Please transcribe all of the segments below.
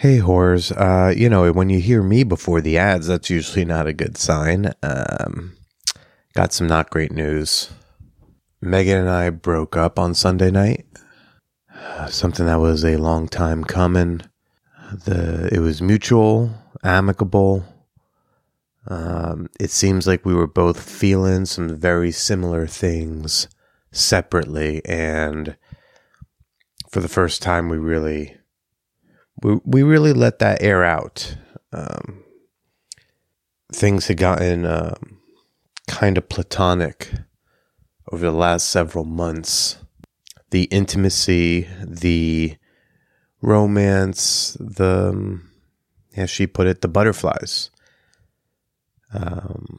Hey, whores. Uh, you know, when you hear me before the ads, that's usually not a good sign. Um, got some not great news. Megan and I broke up on Sunday night. Something that was a long time coming. The it was mutual, amicable. Um, it seems like we were both feeling some very similar things separately, and for the first time, we really we, we really let that air out. Um, things had gotten um, kind of platonic over the last several months. The intimacy, the romance, the, um, as she put it, the butterflies. Um,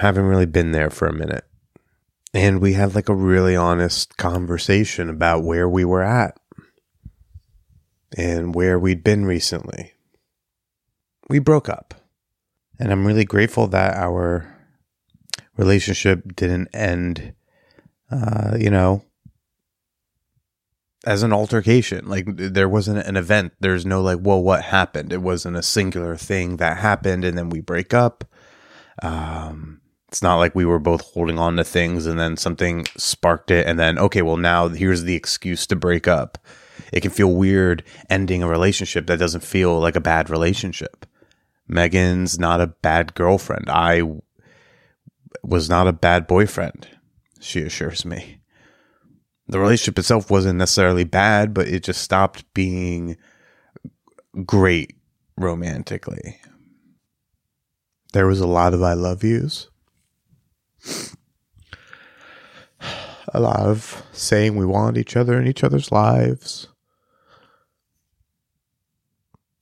haven't really been there for a minute. And we had like a really honest conversation about where we were at and where we'd been recently. We broke up. And I'm really grateful that our relationship didn't end, uh, you know, as an altercation. Like there wasn't an event. There's no like, well, what happened? It wasn't a singular thing that happened and then we break up. Um, it's not like we were both holding on to things and then something sparked it and then, okay, well, now here's the excuse to break up it can feel weird ending a relationship that doesn't feel like a bad relationship. Megan's not a bad girlfriend. I was not a bad boyfriend, she assures me. The relationship itself wasn't necessarily bad, but it just stopped being great romantically. There was a lot of I love yous. A lot of saying we want each other in each other's lives.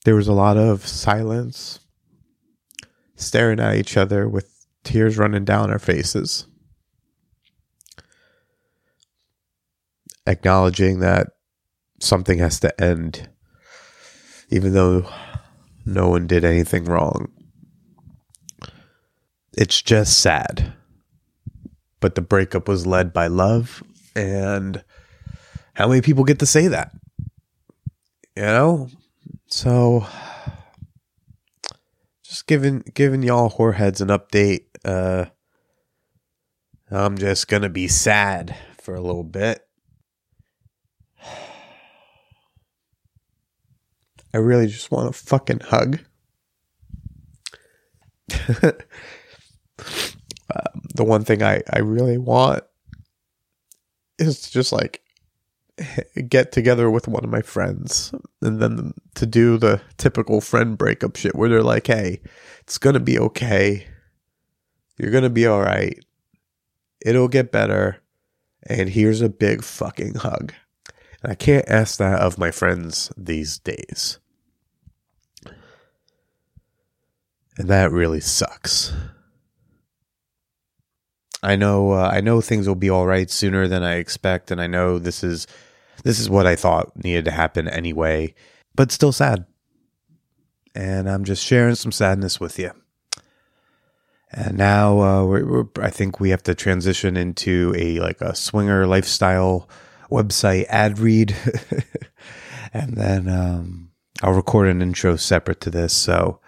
There was a lot of silence, staring at each other with tears running down our faces. Acknowledging that something has to end, even though no one did anything wrong. It's just sad. But the breakup was led by love. And how many people get to say that? You know, so, just giving giving y'all whoreheads an update. Uh, I'm just gonna be sad for a little bit. I really just want a fucking hug. um, the one thing I, I really want is just like get together with one of my friends and then to do the typical friend breakup shit where they're like, hey, it's going to be okay. You're going to be all right. It'll get better. And here's a big fucking hug. And I can't ask that of my friends these days. And that really sucks. I know uh, I know things will be all right sooner than I expect and I know this is this is what I thought needed to happen anyway, but still sad. And I'm just sharing some sadness with you. And now uh, we're, we're, I think we have to transition into a like a swinger lifestyle website ad read, and then um, I'll record an intro separate to this, so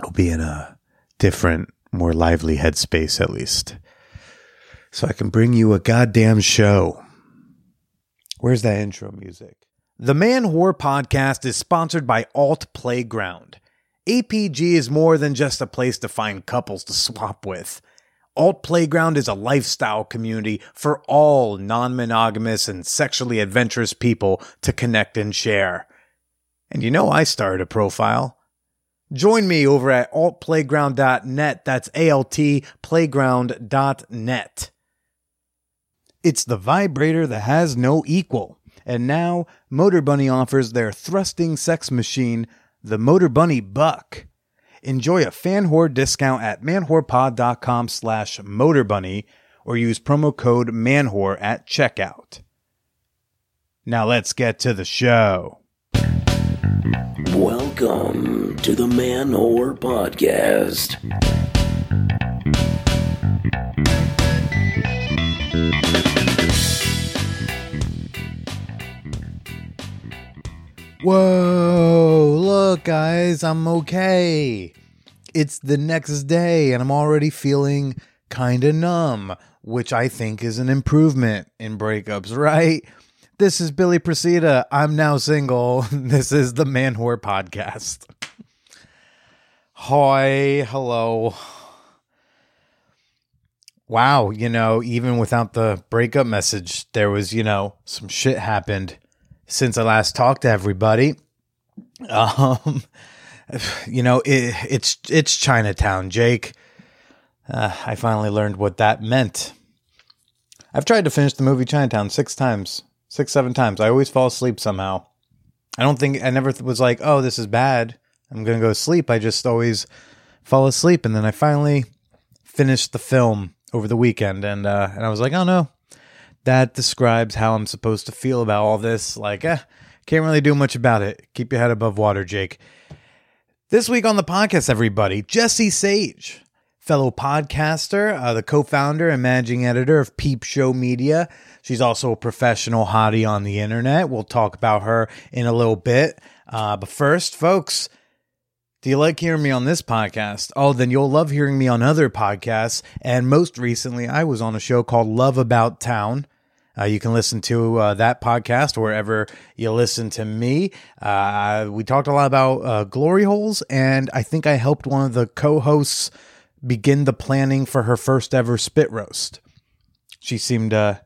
I'll be in a different, more lively headspace at least, so I can bring you a goddamn show. Where's that intro music? The Man Whore podcast is sponsored by AltPlayground. APG is more than just a place to find couples to swap with. AltPlayground is a lifestyle community for all non monogamous and sexually adventurous people to connect and share. And you know, I started a profile. Join me over at altplayground.net. That's A L T playground.net. It's the vibrator that has no equal. And now, Motorbunny offers their thrusting sex machine, the Motorbunny Buck. Enjoy a fan whore discount at manwhorepod.com slash motorbunny or use promo code manwhore at checkout. Now let's get to the show. Welcome to the Man Whore Podcast. Whoa, look, guys, I'm okay. It's the next day, and I'm already feeling kind of numb, which I think is an improvement in breakups, right? This is Billy Procida. I'm now single. This is the Man Whore Podcast. Hi, hello. Wow, you know, even without the breakup message, there was, you know, some shit happened since I last talked to everybody. Um, you know, it, it's it's Chinatown, Jake. Uh, I finally learned what that meant. I've tried to finish the movie Chinatown six times, six seven times. I always fall asleep somehow. I don't think I never was like, oh, this is bad. I'm gonna go sleep. I just always fall asleep, and then I finally finished the film over the weekend, and uh, and I was like, oh no, that describes how I'm supposed to feel about all this. Like, eh, can't really do much about it. Keep your head above water, Jake. This week on the podcast, everybody, Jessie Sage, fellow podcaster, uh, the co founder and managing editor of Peepshow Media. She's also a professional hottie on the internet. We'll talk about her in a little bit. Uh, but first, folks, do you like hearing me on this podcast? Oh, then you'll love hearing me on other podcasts. And most recently, I was on a show called Love About Town. Uh, you can listen to uh, that podcast wherever you listen to me. Uh, we talked a lot about uh, glory holes, and I think I helped one of the co hosts begin the planning for her first ever spit roast. She seemed, uh,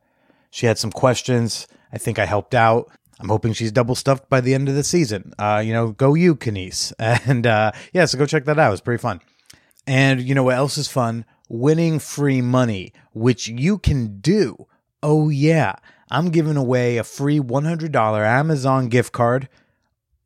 she had some questions. I think I helped out. I'm hoping she's double stuffed by the end of the season. Uh, you know, go you, Kenise. And yeah, so go check that out. It's pretty fun. And you know what else is fun? Winning free money, which you can do Oh, yeah, I'm giving away a free $100 Amazon gift card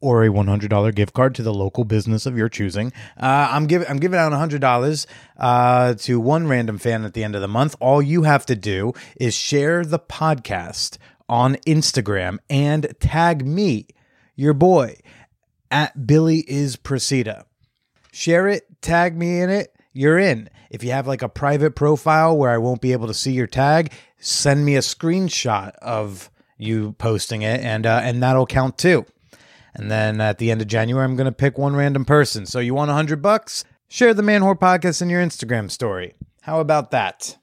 or a $100 gift card to the local business of your choosing. Uh, I'm giving I'm giving out $100 uh, to one random fan at the end of the month. All you have to do is share the podcast on Instagram and tag me, your boy, at Billy is Procida. Share it, tag me in it, you're in. If you have like a private profile where I won't be able to see your tag, send me a screenshot of you posting it, and uh, and that'll count too. And then at the end of January, I'm going to pick one random person. So you want a hundred bucks? Share the Man Whore podcast in your Instagram story. How about that?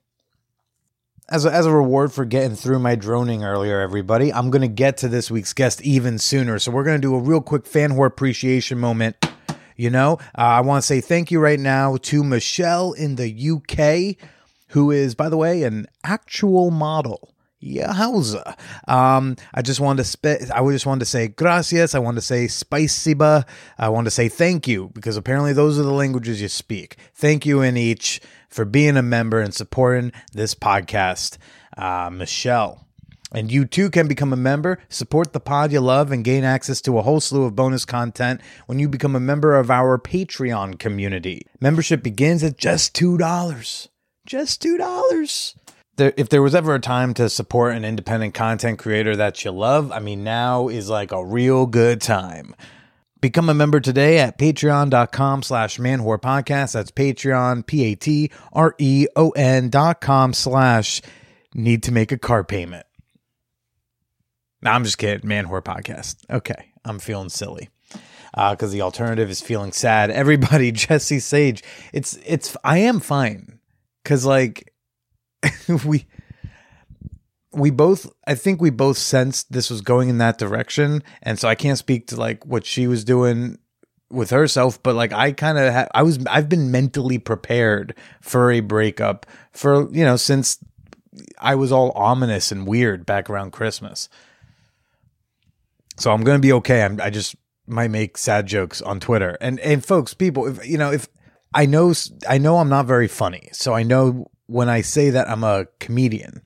As a, as a reward for getting through my droning earlier, everybody, I'm going to get to this week's guest even sooner. So we're going to do a real quick fan whore appreciation moment. You know, uh, I want to say thank you right now to Michelle in the UK who is, by the way, an actual model. Yeah, howza. Um, I just wanted to spit. I just wanted to say gracias. I wanted to say spiciba. I wanted to say thank you because apparently those are the languages you speak. Thank you in each for being a member and supporting this podcast, uh, Michelle. And you too can become a member, support the pod you love, and gain access to a whole slew of bonus content when you become a member of our Patreon community. Membership begins at just $2 just two dollars. There, if there was ever a time to support an independent content creator that you love, I mean, now is like a real good time. Become a member today at patreon.com slash manwhore podcast. That's Patreon, P A T R E O N dot com slash need to make a car payment. Now, I'm just kidding. Man Whore podcast. Okay. I'm feeling silly because uh, the alternative is feeling sad. Everybody, Jessie Sage, it's, it's, I am fine because like we we both i think we both sensed this was going in that direction and so i can't speak to like what she was doing with herself but like i kind of ha- i was i've been mentally prepared for a breakup for you know since i was all ominous and weird back around christmas. So i'm gonna be okay. I'm, i just might make sad jokes on twitter. And and folks people if you know if I know I know I'm not very funny, so I know when I say that I'm a comedian.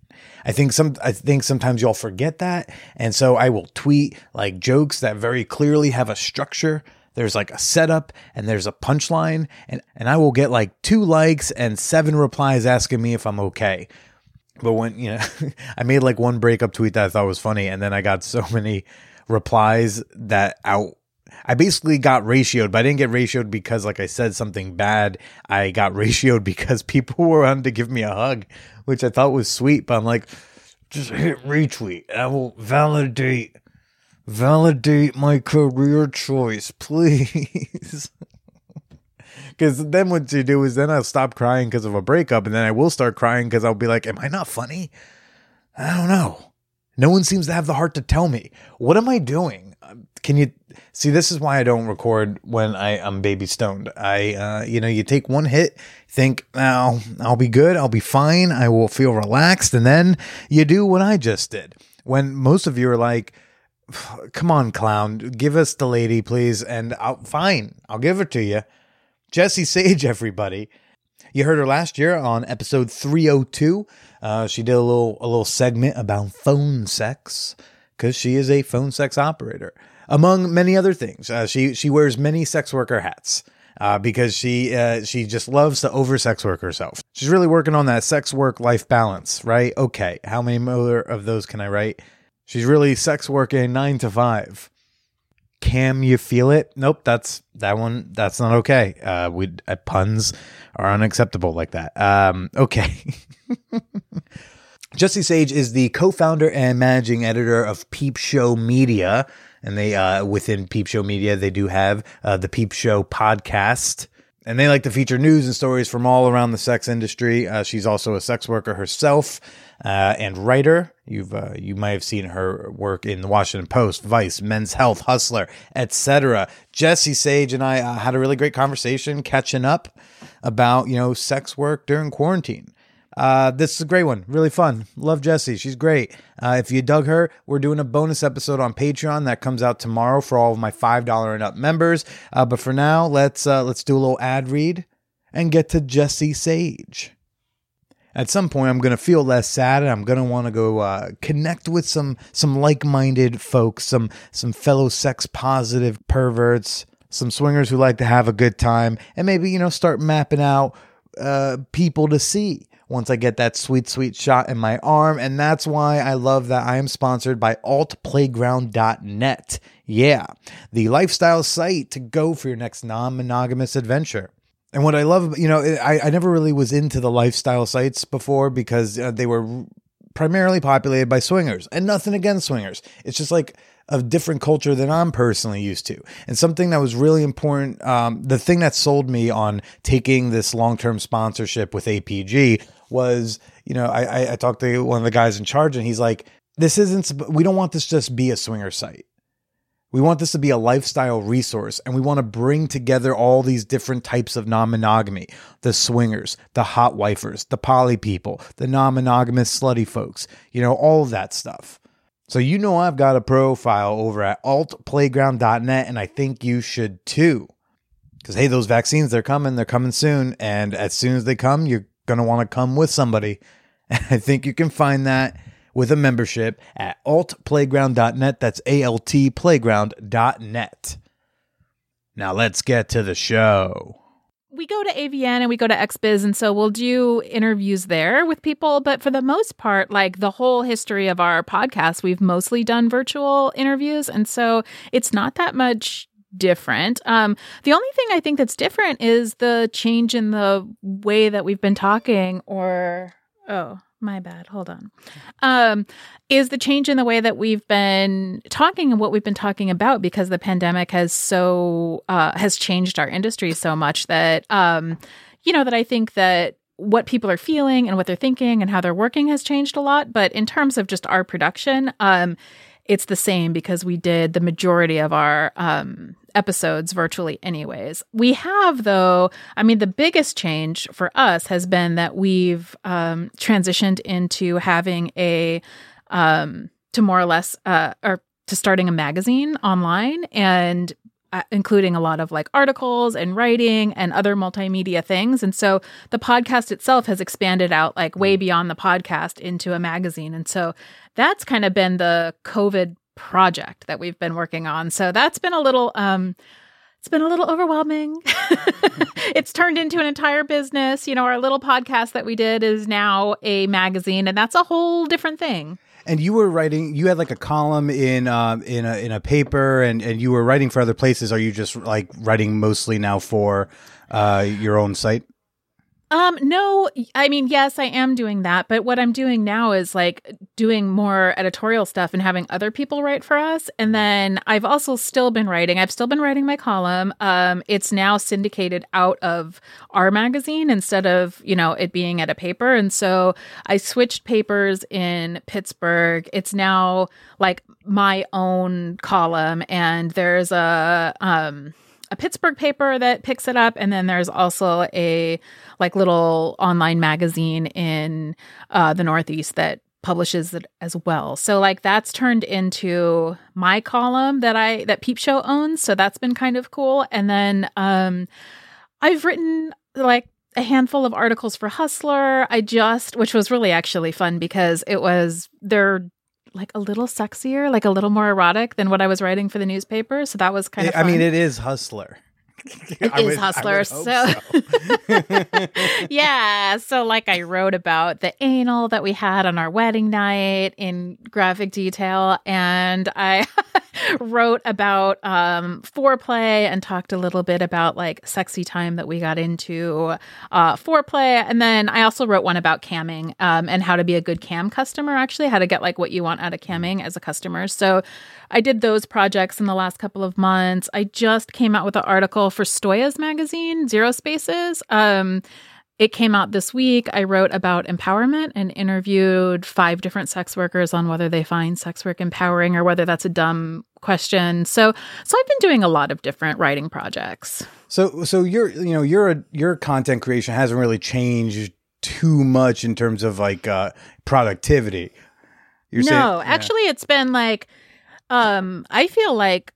I think some I think sometimes y'all forget that, and so I will tweet like jokes that very clearly have a structure. There's like a setup and there's a punchline, and and I will get like two likes and seven replies asking me if I'm okay. But when you know, I made like one breakup tweet that I thought was funny, and then I got so many replies that out I basically got ratioed, but I didn't get ratioed because, like I said, something bad. I got ratioed because people were on to give me a hug, which I thought was sweet. But I'm like, just hit retweet. I will validate validate my career choice, please. Because then what you do is then I'll stop crying because of a breakup, and then I will start crying because I'll be like, "Am I not funny? I don't know." No one seems to have the heart to tell me. What am I doing? Can you see? This is why I don't record when I am baby stoned. I, uh, you know, you take one hit, think, "Now I'll be good. I'll be fine. I will feel relaxed," and then you do what I just did. When most of you are like, "Come on, clown, give us the lady, please," and I'll fine, I'll give it to you. Jessie Sage, everybody. You heard her last year on episode 302. Uh, she did a little a little segment about phone sex because she is a phone sex operator, among many other things. Uh, she she wears many sex worker hats. Uh, because she uh, she just loves to over sex work herself. She's really working on that sex work life balance, right? Okay, how many more of those can I write? She's really sex working nine to five. Cam, you feel it? Nope, that's that one. That's not okay. Uh, we uh, puns are unacceptable like that. Um, okay. Jessie Sage is the co-founder and managing editor of Peepshow Media, and they uh, within Peepshow Media they do have uh, the Peepshow podcast, and they like to feature news and stories from all around the sex industry. Uh, she's also a sex worker herself uh, and writer. You've uh, you might have seen her work in the Washington Post, Vice, Men's Health, Hustler, etc. Jessie Sage and I uh, had a really great conversation catching up about you know sex work during quarantine. Uh, this is a great one. Really fun. Love Jessie. She's great. Uh, if you dug her, we're doing a bonus episode on Patreon that comes out tomorrow for all of my five dollar and up members. Uh, but for now, let's uh, let's do a little ad read and get to Jessie Sage. At some point, I'm gonna feel less sad, and I'm gonna want to go uh, connect with some some like minded folks, some some fellow sex positive perverts, some swingers who like to have a good time, and maybe you know start mapping out uh, people to see once I get that sweet, sweet shot in my arm. And that's why I love that I am sponsored by altplayground.net. Yeah, the lifestyle site to go for your next non monogamous adventure. And what I love, you know, I, I never really was into the lifestyle sites before because uh, they were primarily populated by swingers and nothing against swingers. It's just like a different culture than I'm personally used to. And something that was really important, um, the thing that sold me on taking this long term sponsorship with APG was, you know, I, I, talked to one of the guys in charge and he's like, this isn't, we don't want this just be a swinger site. We want this to be a lifestyle resource and we want to bring together all these different types of non monogamy the swingers, the hot wifers, the poly people, the non monogamous slutty folks, you know, all of that stuff. So, you know, I've got a profile over at altplayground.net and I think you should too. Because, hey, those vaccines, they're coming, they're coming soon. And as soon as they come, you're going to want to come with somebody. And I think you can find that with a membership at altplayground.net. That's A L T playground.net. Now let's get to the show. we go to AVN and we go to XBiz, and so we'll do interviews there with people. But for the most part, like the whole history of our podcast, we've mostly done virtual interviews, and so it's not that much different. Um, the only thing I think that's different is the change in the way that we've been talking, or oh. My bad. Hold on. Um, is the change in the way that we've been talking and what we've been talking about because the pandemic has so uh, has changed our industry so much that um, you know that I think that what people are feeling and what they're thinking and how they're working has changed a lot. But in terms of just our production, um, it's the same because we did the majority of our um, episodes virtually, anyways. We have, though, I mean, the biggest change for us has been that we've um, transitioned into having a, um, to more or less, uh, or to starting a magazine online and uh, including a lot of like articles and writing and other multimedia things. And so the podcast itself has expanded out like way beyond the podcast into a magazine. And so that's kind of been the COVID project that we've been working on. So that's been a little um it's been a little overwhelming. it's turned into an entire business. You know, our little podcast that we did is now a magazine and that's a whole different thing. And you were writing. You had like a column in uh, in a in a paper, and and you were writing for other places. Are you just like writing mostly now for uh, your own site? Um, no, I mean, yes, I am doing that, but what I'm doing now is like doing more editorial stuff and having other people write for us. And then I've also still been writing. I've still been writing my column. Um, it's now syndicated out of our magazine instead of, you know, it being at a paper. And so I switched papers in Pittsburgh. It's now like my own column and there's a um a Pittsburgh paper that picks it up, and then there's also a like little online magazine in uh, the Northeast that publishes it as well. So like that's turned into my column that I that Peepshow owns. So that's been kind of cool. And then um, I've written like a handful of articles for Hustler. I just, which was really actually fun because it was they're like a little sexier, like a little more erotic than what I was writing for the newspaper. So that was kind of. I mean, it is Hustler. It I is would- Hustler. would So, yeah. So, like, I wrote about the anal that we had on our wedding night in graphic detail. And I wrote about um, foreplay and talked a little bit about like sexy time that we got into uh, foreplay. And then I also wrote one about camming um, and how to be a good cam customer, actually, how to get like what you want out of camming as a customer. So, I did those projects in the last couple of months. I just came out with an article for Stoya's magazine, Zero Spaces. Um, it came out this week. I wrote about empowerment and interviewed five different sex workers on whether they find sex work empowering or whether that's a dumb question. So, so I've been doing a lot of different writing projects. So, so your, you know, your your content creation hasn't really changed too much in terms of like uh, productivity. You're no, saying- yeah. actually, it's been like, um, I feel like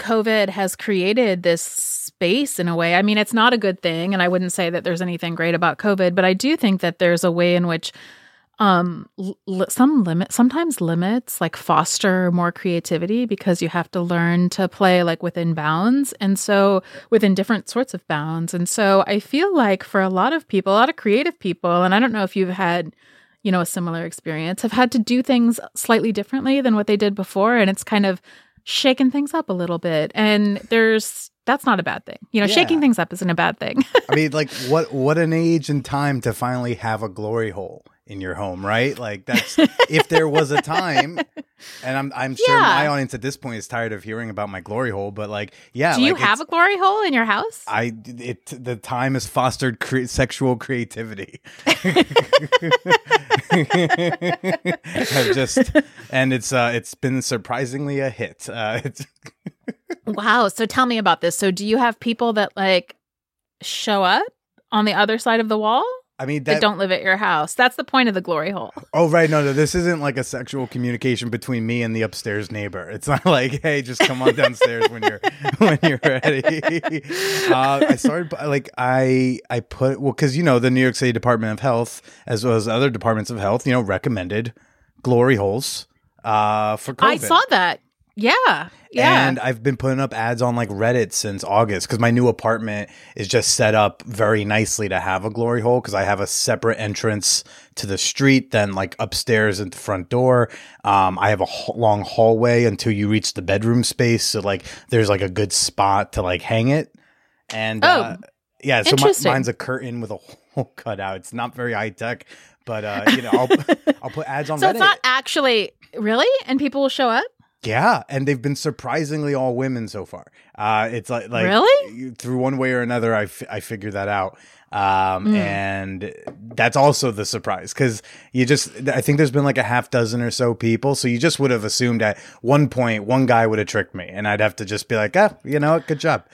COVID has created this space in a way. I mean, it's not a good thing, and I wouldn't say that there's anything great about COVID, but I do think that there's a way in which um some limit sometimes limits like foster more creativity because you have to learn to play like within bounds and so within different sorts of bounds and so i feel like for a lot of people a lot of creative people and i don't know if you've had you know a similar experience have had to do things slightly differently than what they did before and it's kind of shaken things up a little bit. And there's that's not a bad thing. You know Yeah. shaking things up isn't a bad thing. I mean, like what what an age and time to finally have a glory hole in your home, right? Like that's if there was a time, and I'm I'm sure Yeah. my audience at this point is tired of hearing about my glory hole, but like, yeah, do you like, have a glory hole in your house I it the time has fostered cre- sexual creativity. I've just and it's uh it's been surprisingly a hit. Uh, it's Wow. So tell me about this. So do you have people that like show up on the other side of the wall I mean that don't live at your house? That's the point of the glory hole. Oh right, no, no, this isn't like a sexual communication between me and the upstairs neighbor. It's not like, hey, just come on downstairs when you're when you're ready. Uh, I started like I I put well because you know the New York City Department of Health as well as other departments of health, you know, recommended glory holes uh, for COVID. I saw that. Yeah. Yeah. And I've been putting up ads on like Reddit since August because my new apartment is just set up very nicely to have a glory hole because I have a separate entrance to the street, then like upstairs at the front door. Um, I have a h- long hallway until you reach the bedroom space. So like there's like a good spot to like hang it. And uh, Oh, yeah, so my, mine's a curtain with a hole cut out. It's not very high tech, but uh, you know, I'll, I'll put ads on so Reddit. it's not actually really and people will show up? Yeah, and they've been surprisingly all women so far. Uh, it's like like Really? through one way or another, I, f- I figured that out. Um, Mm. and that's also the surprise because you just I think there's been like a half dozen or so people, so you just would have assumed at one point one guy would have tricked me, and I'd have to just be like, ah, you know what, good job.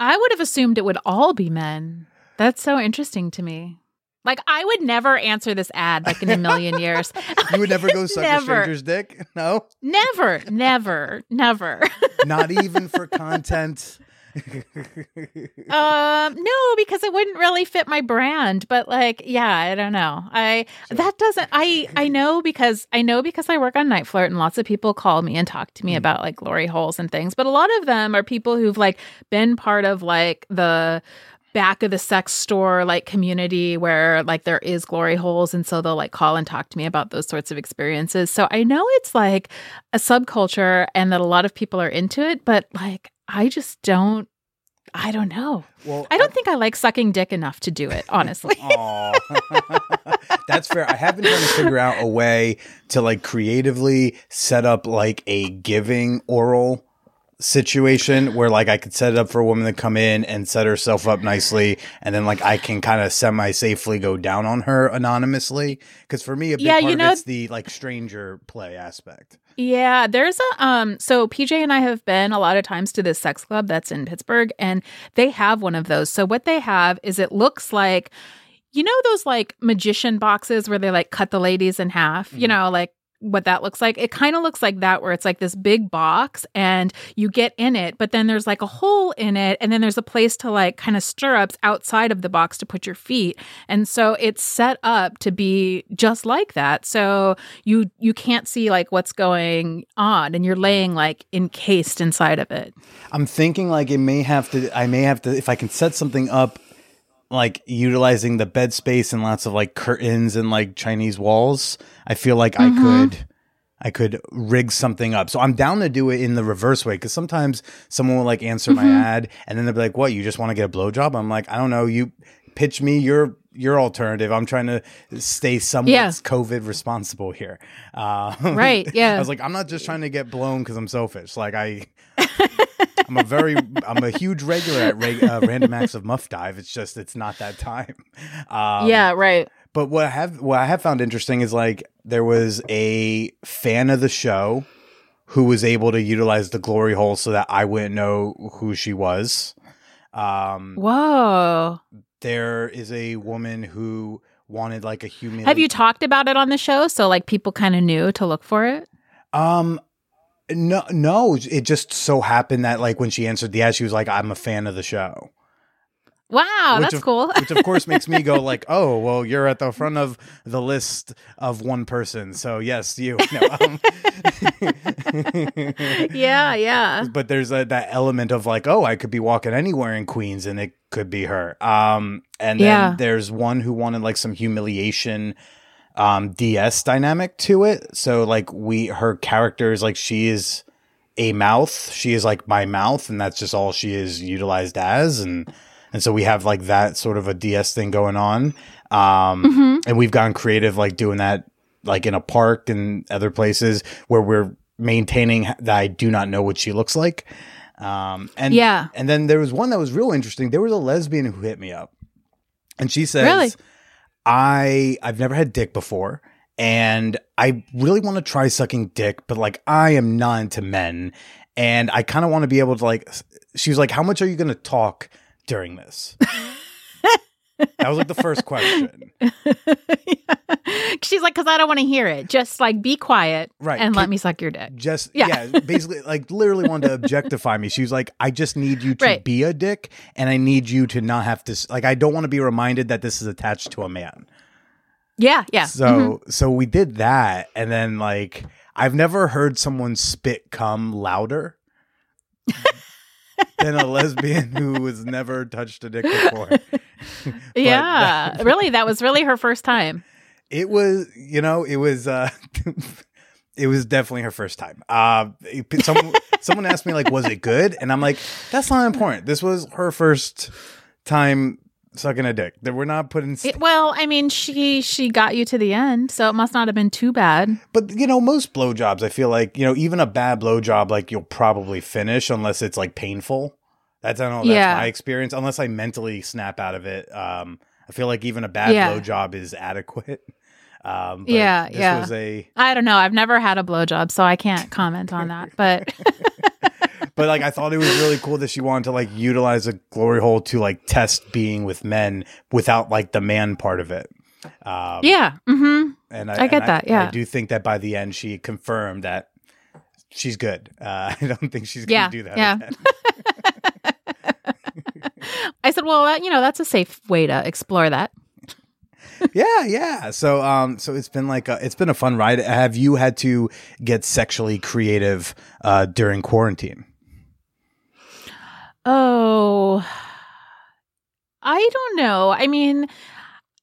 I would have assumed it would all be men. That's so interesting to me. Like I would never answer this ad like in a million years. You would never go suck a stranger's dick, no, Never, never, never. not even for content. Um, no, because it wouldn't really fit my brand. But like, yeah, I don't know. I that doesn't. I I know because I know because I work on NiteFlirt, and lots of people call me and talk to me about like glory holes and things. But a lot of them are people who've like been part of like the back of the sex store like community where like there is glory holes and so they'll like call and talk to me about those sorts of experiences so i know it's like a subculture and that a lot of people are into it but like i just don't I don't know. Well, I don't think I like sucking dick enough to do it, honestly. That's fair. I have been trying to figure out a way to like creatively set up like a giving oral situation where like I could set it up for a woman to come in and set herself up nicely and then like I can kind of semi safely go down on her anonymously because for me a big Yeah, part you of know- it's the like stranger play aspect. Yeah, there's a um so PJ and I have been a lot of times to this sex club that's in Pittsburgh and they have one of those. So what they have is it looks like you know those like magician boxes where they like cut the ladies in half, you know, like what that looks like. It kind of looks like that where it's like this big box and you get in it, but then there's like a hole in it and then there's a place to like kind of stirrups outside of the box to put your feet. And so it's set up to be just like that. So you you can't see like what's going on and you're laying like encased inside of it. I'm thinking like it may have to I may have to if I can set something up like utilizing the bed space and lots of like curtains and like Chinese walls, I feel like Mm-hmm. I could I could rig something up. So I'm down to do it in the reverse way because sometimes someone will like answer Mm-hmm. my ad and then they'll be like, "What? You just want to get a blowjob?" I'm like, "I don't know. You pitch me your your alternative. I'm trying to stay somewhat Yeah. COVID responsible here." Uh, Right, yeah. I was like, I'm not just trying to get blown because I'm selfish. Like I. I'm a very, I'm a huge regular at reg, uh, Random Acts of Muff Dive. It's just, it's not that time. Um, yeah, right. But what I have, what I have found interesting is like there was a fan of the show who was able to utilize the glory hole so that I wouldn't know who she was. Um, Whoa. there is a woman who wanted like a human. Have you talked about it on the show so like people kind of knew to look for it? Um, no, no. It just so happened that like when she answered the ad, she was like, "I'm a fan of the show." Wow, Which that's of- cool. which of course makes me go like, "Oh, well, you're at the front of the list of one person, so yes, you." No, um, yeah, yeah. but there's a, that element of like, "Oh, I could be walking anywhere in Queens, and it could be her." Um, and then Yeah. there's one who wanted like some humiliation, um, DS dynamic to it. So like we, her character is like she is a mouth. She is like my mouth, and that's just all she is utilized as, and and so we have like that sort of a DS thing going on. Um, Mm-hmm. and we've gone creative, like doing that, like in a park and other places where we're maintaining that I do not know what she looks like. Um, and Yeah. and then there was one that was real interesting. There was a lesbian who hit me up, and she says, Really? "I I've never had dick before." And I really want to try sucking dick, but like I am not into men. And I kind of want to be able to like, she was like, How much are you going to talk during this? that was like the first question. She's like, because I don't want to hear it. Just like be quiet Right. and let me suck your dick. Just, Yeah. yeah, basically, like literally wanted to objectify me. She was like, I just need you to Right. be a dick and I need you to not have to, like, I don't want to be reminded that this is attached to a man. Yeah, yeah. So Mhm. so we did that, and then like I've never heard someone spit cum louder than a lesbian who has never touched a dick before. Yeah. that- really, that was really her first time. it was, you know, it was. uh It was definitely her first time. Uh, someone someone asked me like, "Was it good?" And I'm like, "That's not important. This was her first time sucking a dick. That we're not putting It- well, I mean, she she got you to the end, so it must not have been too bad. But you know, most blowjobs, I feel like you know, even a bad blowjob, like you'll probably finish unless it's like painful. That's I don't know. That's Yeah. my experience. Unless I mentally snap out of it, um, I feel like even a bad Yeah. blowjob is adequate. Um, but Yeah, this yeah. Was a, I don't know. I've never had a blowjob, so I can't comment on that. But but like I thought it was really cool that she wanted to like utilize a glory hole to like test being with men without like the man part of it. Um, yeah, hmm and I get and that, yeah. I do think that by the end she confirmed that she's good. Uh, I don't think she's gonna Yeah, do that. yeah. I said, well, that, you know, that's a safe way to explore that. yeah, yeah. So, um, so it's been like a, it's been a fun ride. Have you had to get sexually creative uh, during quarantine? Oh, I don't know. I mean,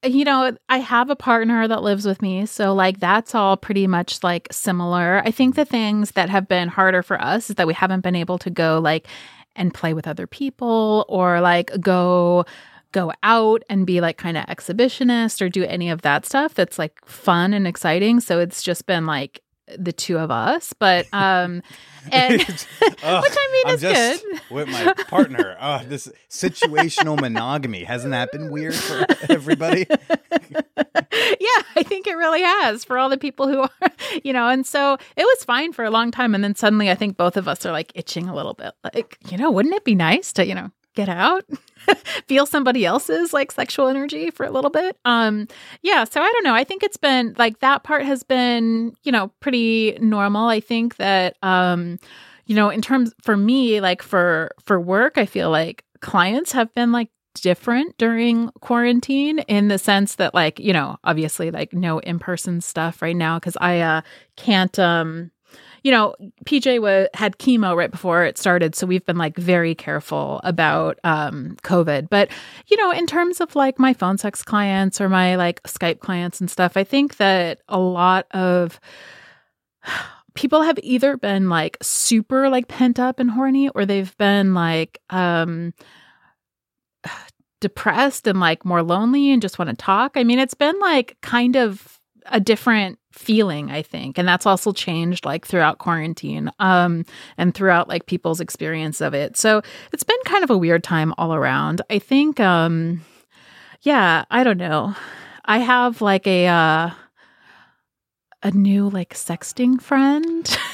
you know, I have a partner that lives with me. So, like, that's all pretty much like similar. I think the things that have been harder for us is that we haven't been able to go like and play with other people or like go go out and be like kind of exhibitionist or do any of that stuff that's like fun and exciting. So it's just been like the two of us, but um and which I mean I'm is just good. with my partner. Oh, this situational monogamy hasn't that been weird for everybody? yeah, I think it really has for all the people who are, you know, and so it was fine for a long time. And then suddenly I think both of us are like itching a little bit. Like, you know, wouldn't it be nice to, you know, get out, feel somebody else's like sexual energy for a little bit? Um, yeah. So I don't know. I think it's been like that part has been, you know, pretty normal. I think that, um, you know, in terms for me, like for for work, I feel like clients have been like different during quarantine in the sense that like you know obviously like no in-person stuff right now because i uh can't um you know pj had chemo right before it started so we've been like very careful about um covid but you know in terms of like my phone sex clients or my like skype clients and stuff i think that a lot of people have either been like super like pent up and horny or they've been like um depressed and like more lonely and just want to talk. I mean, it's been like kind of a different feeling, I think. And that's also changed like throughout quarantine um and throughout like people's experience of it. So, it's been kind of a weird time all around. I think um yeah, I don't know. I have like a uh a new like sexting friend.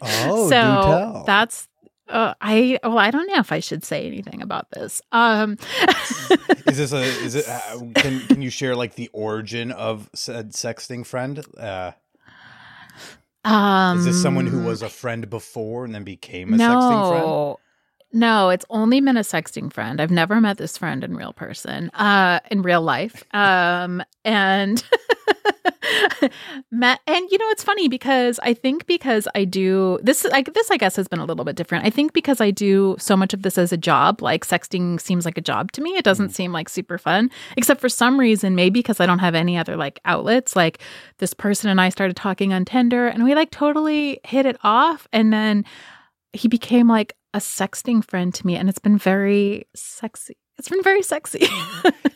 Oh, so that's uh, I well, I don't know if I should say anything about this. Um, Is this a is it uh, can can you share like the origin of said sexting friend? Uh um, is this someone who was a friend before and then became a sexting friend? No, it's only been a sexting friend. I've never met this friend in real person, uh, in real life. Um, and met, and you know, it's funny because I think because I do this, like this, I guess has been a little bit different. I think because I do so much of this as a job, like sexting seems like a job to me. It doesn't seem like super fun, except for some reason, maybe because I don't have any other like outlets. Like this person and I started talking on Tinder, and we like totally hit it off, and then he became like a sexting friend to me and it's been very sexy it's been very sexy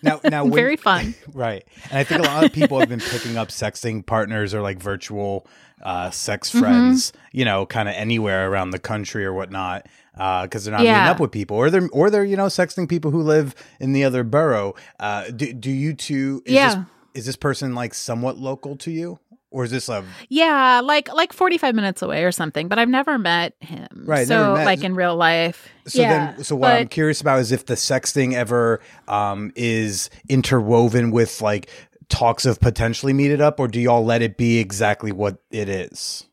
Now now when- very fun Right. And I think a lot of people have been picking up sexting partners or like virtual uh, sex Mm-hmm. friends, you know, kind of anywhere around the country or whatnot, because they're not meeting up with people, or they're or they're you know sexting people who live in the other borough. Uh, do do you two? Is Yeah. This, is this person like somewhat local to you, or is this a yeah like like 45 minutes away or something but i've never met him Right, so met. like in real life So yeah then, so what I'm curious about is if the sexting ever um, is interwoven with like talks of potentially meet it up, or do y'all let it be exactly what it is?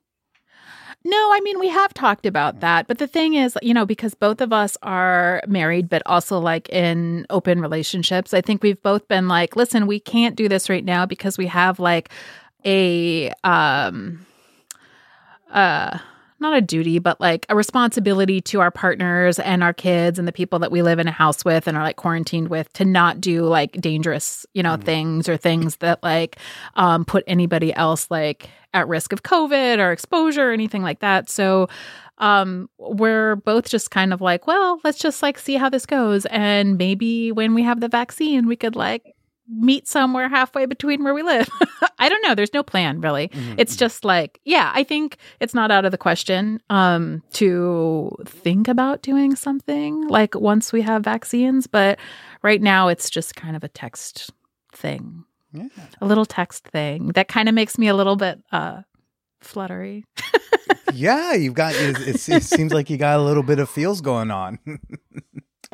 No, I mean, we have talked about that. But the thing is, you know, because both of us are married, but also like in open relationships, I think we've both been like, listen, we can't do this right now because we have like a, um, uh, not a duty, but like a responsibility to our partners and our kids and the people that we live in a house with and are like quarantined with to not do like dangerous, you know, things or things that like um, put anybody else like at risk of COVID or exposure or anything like that. So um, we're both just kind of like, well, let's just like see how this goes. And maybe when we have the vaccine, we could like meet somewhere halfway between where we live. I don't know. There's no plan really. It's just like, yeah, I think it's not out of the question um to think about doing something like once we have vaccines, but right now it's just kind of a text thing. Yeah. A little text thing that kind of makes me a little bit uh fluttery. Yeah, you've got. It, it, it seems like you got a little bit of feels going on.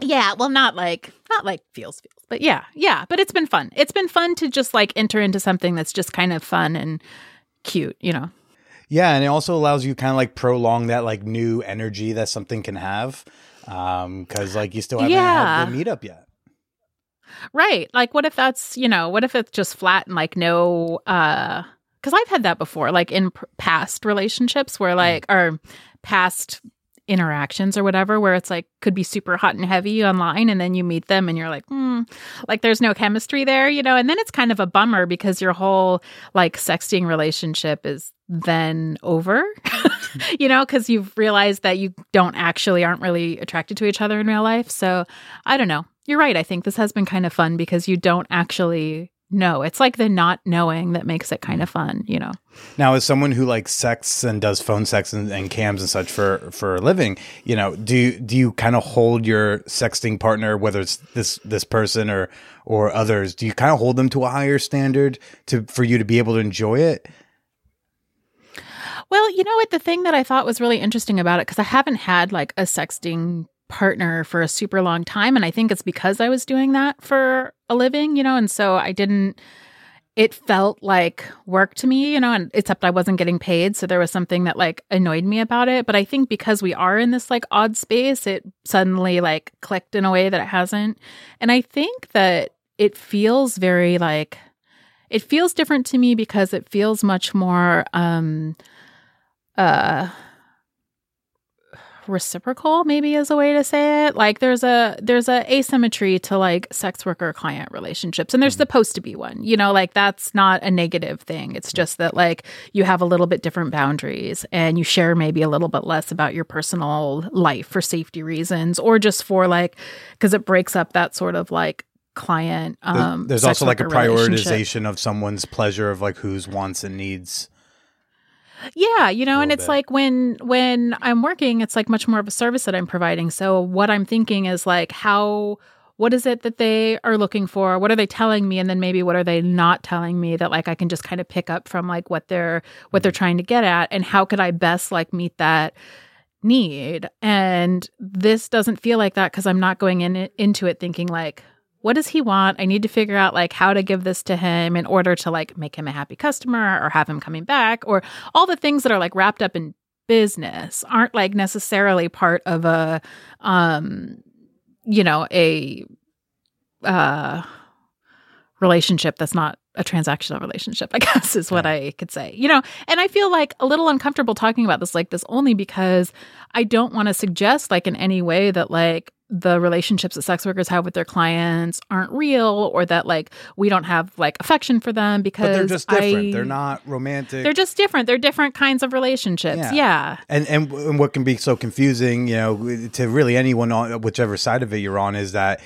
Yeah, well not like not like feels feels, but yeah, yeah, but it's been fun. It's been fun to just like enter into something that's just kind of fun and cute, you know. yeah, and it also allows you kind of like prolong that like new energy that something can have, um, because like you still haven't Yeah. had the meetup yet. Right. Like what if that's, you know, what if it's just flat and like no uh cuz I've had that before like in p- past relationships where like or past interactions or whatever where it's like could be super hot and heavy online and then you meet them and you're like hmm like there's no chemistry there you know? And then it's kind of a bummer because your whole like sexting relationship is then over you know? Because you've realized that you don't actually aren't really attracted to each other in real life. So i don't know. You're right. I think this has been kind of fun because you don't actually know it's like the not knowing that makes it kind of fun you know Now, as someone who like sex and does phone sex and, and cams and such for for a living, you know, do you, do you kind of hold your sexting partner, whether it's this this person or or others, do you kind of hold them to a higher standard to for you to be able to enjoy it? Well, you know what? The thing that I thought was really interesting about it, because I haven't had like a sexting partner for a super long time. And I think it's because I was doing that for a living, you know, and so I didn't, it felt like work to me, you know, and except I wasn't getting paid. So there was something that like annoyed me about it. But I think because we are in this like odd space, it suddenly like clicked in a way that it hasn't. And I think that it feels very like, it feels different to me because it feels much more, um, uh reciprocal maybe is a way to say it. Like there's a there's a asymmetry to like sex worker client relationships and there's supposed to be one you know like that's not a negative thing. It's just that like you have a little bit different boundaries and you share maybe a little bit less about your personal life for safety reasons or just for like because it breaks up that sort of like client um There's also like a prioritization of someone's pleasure of like whose wants and needs. Yeah, you know, and it's bit. like when when I'm working, it's like much more of a service that I'm providing. So what I'm thinking is like how what is it that they are looking for? What are they telling me and then maybe what are they not telling me that like I can just kind of pick up from like what they're what they're mm. trying to get at and how could I best like meet that need? And this doesn't feel like that cuz I'm not going in into it thinking like what does he want? I need to figure out like how to give this to him in order to like make him a happy customer or have him coming back or all the things that are like wrapped up in business aren't like necessarily part of a um you know a uh relationship that's not a transactional relationship i guess is what i could say you know and i feel like a little uncomfortable talking about this like this only because i don't want to suggest like in any way that like the relationships that sex workers have with their clients aren't real or that like we don't have like affection for them because But they're just different. I- they're not romantic. they're just different they're different kinds of relationships Yeah. yeah and, and and what can be so confusing, you know, to really anyone on whichever side of it you're on is that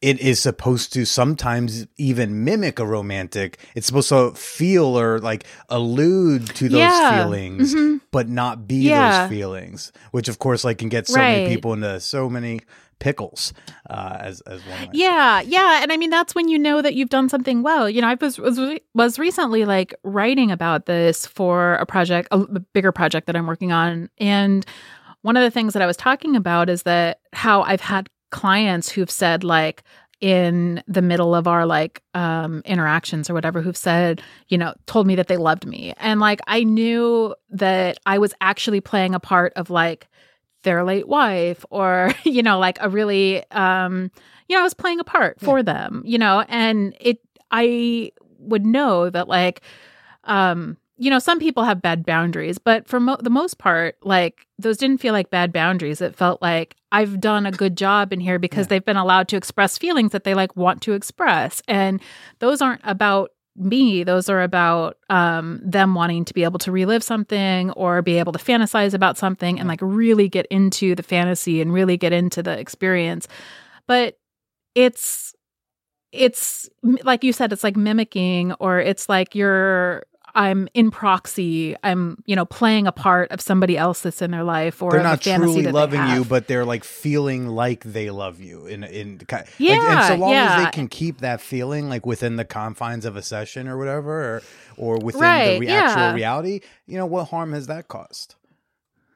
it is supposed to sometimes even mimic a romantic. It's supposed to feel or like allude to those Yeah. feelings, Mhm. but not be Yeah. those feelings, which of course like can get so Right. many people into so many pickles, uh, as as one. Yeah, yeah, and I mean that's when you know that you've done something well. You know, I was was was recently like writing about this for a project, a bigger project that I'm working on, and one of the things that I was talking about is that how I've had clients who've said like in the middle of our like um interactions or whatever who've said you know told me that they loved me and like i knew that i was actually playing a part of like their late wife or you know like a really um you know i was playing a part for them you know and it i would know that like um you know some people have bad boundaries but for mo- the most part like those didn't feel like bad boundaries it felt like i've done a good job in here because Yeah. they've been allowed to express feelings that they like want to express and those aren't about me those are about um them wanting to be able to relive something or be able to fantasize about something and like really get into the fantasy and really get into the experience. But it's it's like you said it's like mimicking or it's like you're i'm in proxy i'm you know playing a part of somebody else that's in their life or they're not truly loving you, but they're like feeling like they love you. In in ki- like, and so long as they can keep that feeling like within the confines of a session or whatever, or or within Right, the re- actual reality, you know, what harm has that caused?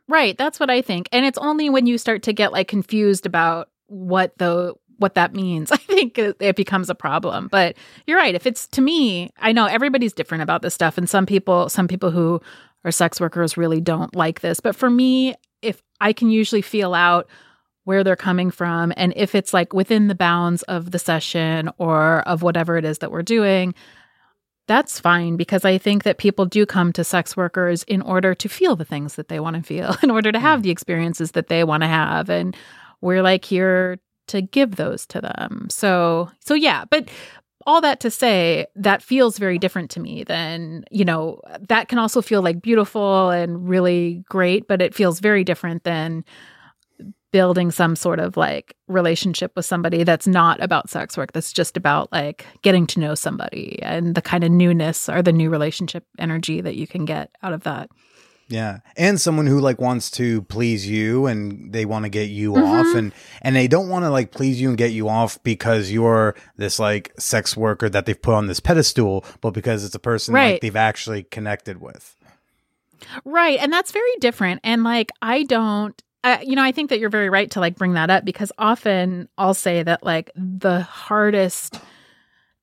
Right, that's what I think. And it's only when you start to get like confused about what the what that means. I think it, it becomes a problem. But you're right. If it's to me, I know everybody's different about this stuff and some people some people who are sex workers really don't like this. But for me, if I can usually feel out where they're coming from and if it's like within the bounds of the session or of whatever it is that we're doing, that's fine because I think that people do come to sex workers in order to feel the things that they want to feel, in order to have mm. the experiences that they want to have. And we're like here to give those to them. So, so yeah, but all that to say, that feels very different to me than, you know, that can also feel like beautiful and really great, but it feels very different than building some sort of like relationship with somebody that's not about sex work that's just about like getting to know somebody and the kind of newness or the new relationship energy that you can get out of that Yeah. And someone who like wants to please you and they want to get you Mm-hmm. off and and they don't want to like please you and get you off because you're this like sex worker that they've put on this pedestal, but because it's a person Right. like they've actually connected with. Right. And that's very different. And like, I don't, uh, you know, I think that you're very right to like bring that up because often I'll say that like the hardest,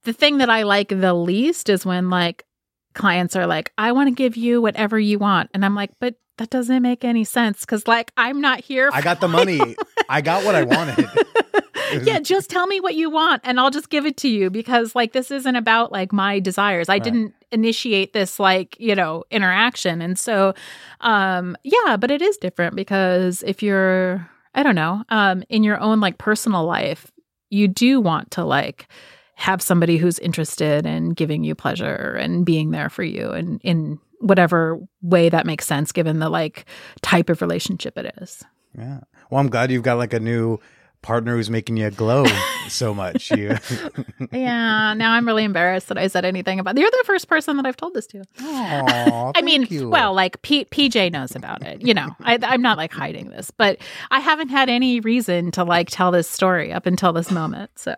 the thing that I like the least is when like clients are like, I want to give you whatever you want. And I'm like, but that doesn't make any sense because like I'm not here. I got the money. I got what I wanted. yeah, just tell me what you want and I'll just give it to you because like this isn't about like my desires. I didn't initiate this like, you know, interaction. And so um yeah, but it is different because if you're I don't know, um in your own like personal life, you do want to like have somebody who's interested in giving you pleasure and being there for you and in whatever way that makes sense given the like type of relationship it is. Yeah. Well, I'm glad you've got like a new partner who's making you glow so much. You Yeah, now I'm really embarrassed that I said anything about. You're the first person that I've told this to. Aw, I mean, you. well, like P- PJ knows about it. You know, I, I'm not like hiding this, but I haven't had any reason to like tell this story up until this moment. So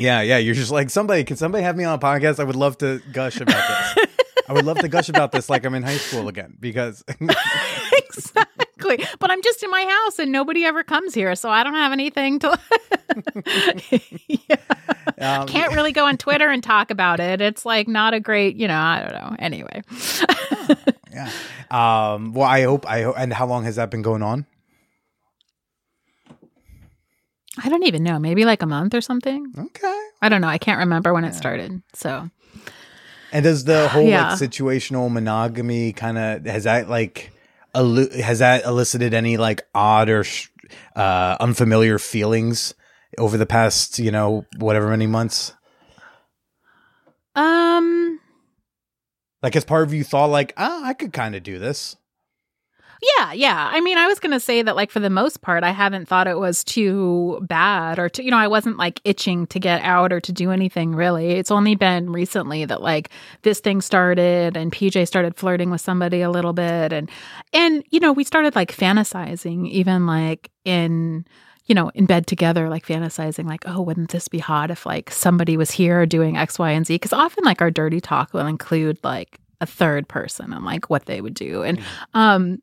Yeah, yeah. You're just like somebody. Can somebody have me on a podcast? I would love to gush about this. I would love to gush about this like I'm in high school again because exactly, but I'm just in my house and nobody ever comes here, so I don't have anything to. yeah. um, Can't really go on Twitter and talk about it. It's like not a great, you know. I don't know. Anyway. yeah. Um. Well, I hope. I hope. And how long has that been going on? I don't even know. Maybe like a month or something. Okay. I don't know. I can't remember when it started. So And does the whole Yeah. like situational monogamy kind of has that like elu- has that elicited any like odd or sh- uh, unfamiliar feelings over the past you know whatever many months? Um Like, as part of you thought like, oh, I could kind of do this. Yeah, yeah. I mean, I was going to say that like for the most part I haven't thought it was too bad or to you know, I wasn't like itching to get out or to do anything really. It's only been recently that like this thing started and PJ started flirting with somebody a little bit and and you know, we started like fantasizing even like in you know, in bed together, like fantasizing, like, oh, wouldn't this be hot if like somebody was here doing X, Y, and Z? Because often, like, our dirty talk will include like a third person and like what they would do. And um,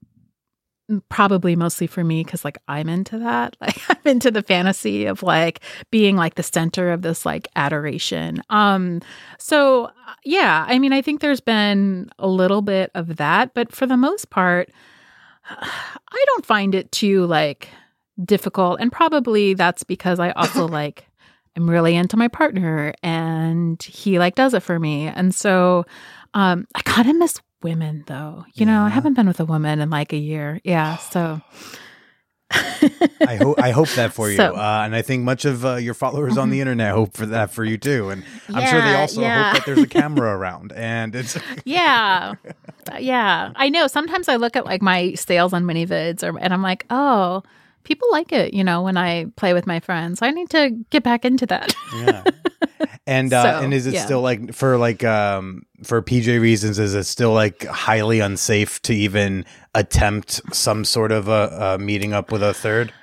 probably mostly for me, because like I'm into that. Like, I'm into the fantasy of like being like the center of this like adoration. Um, so uh, yeah, I mean, I think there's been a little bit of that, but for the most part, I don't find it too like difficult. And probably that's because I also like i'm really into my partner and he like does it for me. And so um I kind of miss women though. You know, I haven't been with a woman in like a year. Yeah. So I hope I hope that for you, So- uh, and I think much of uh, your followers on the internet hope for that for you too. And I'm sure they also yeah. hope that there's a camera around, and it's yeah. yeah. I know. Sometimes I look at like my sales on ManyVids or and I'm like, oh, people like it, you know, when I play with my friends. I need to get back into that. yeah. And uh, So, and is it yeah. still like for like um for PJ reasons? Is it still like highly unsafe to even attempt some sort of a, a meeting up with a third?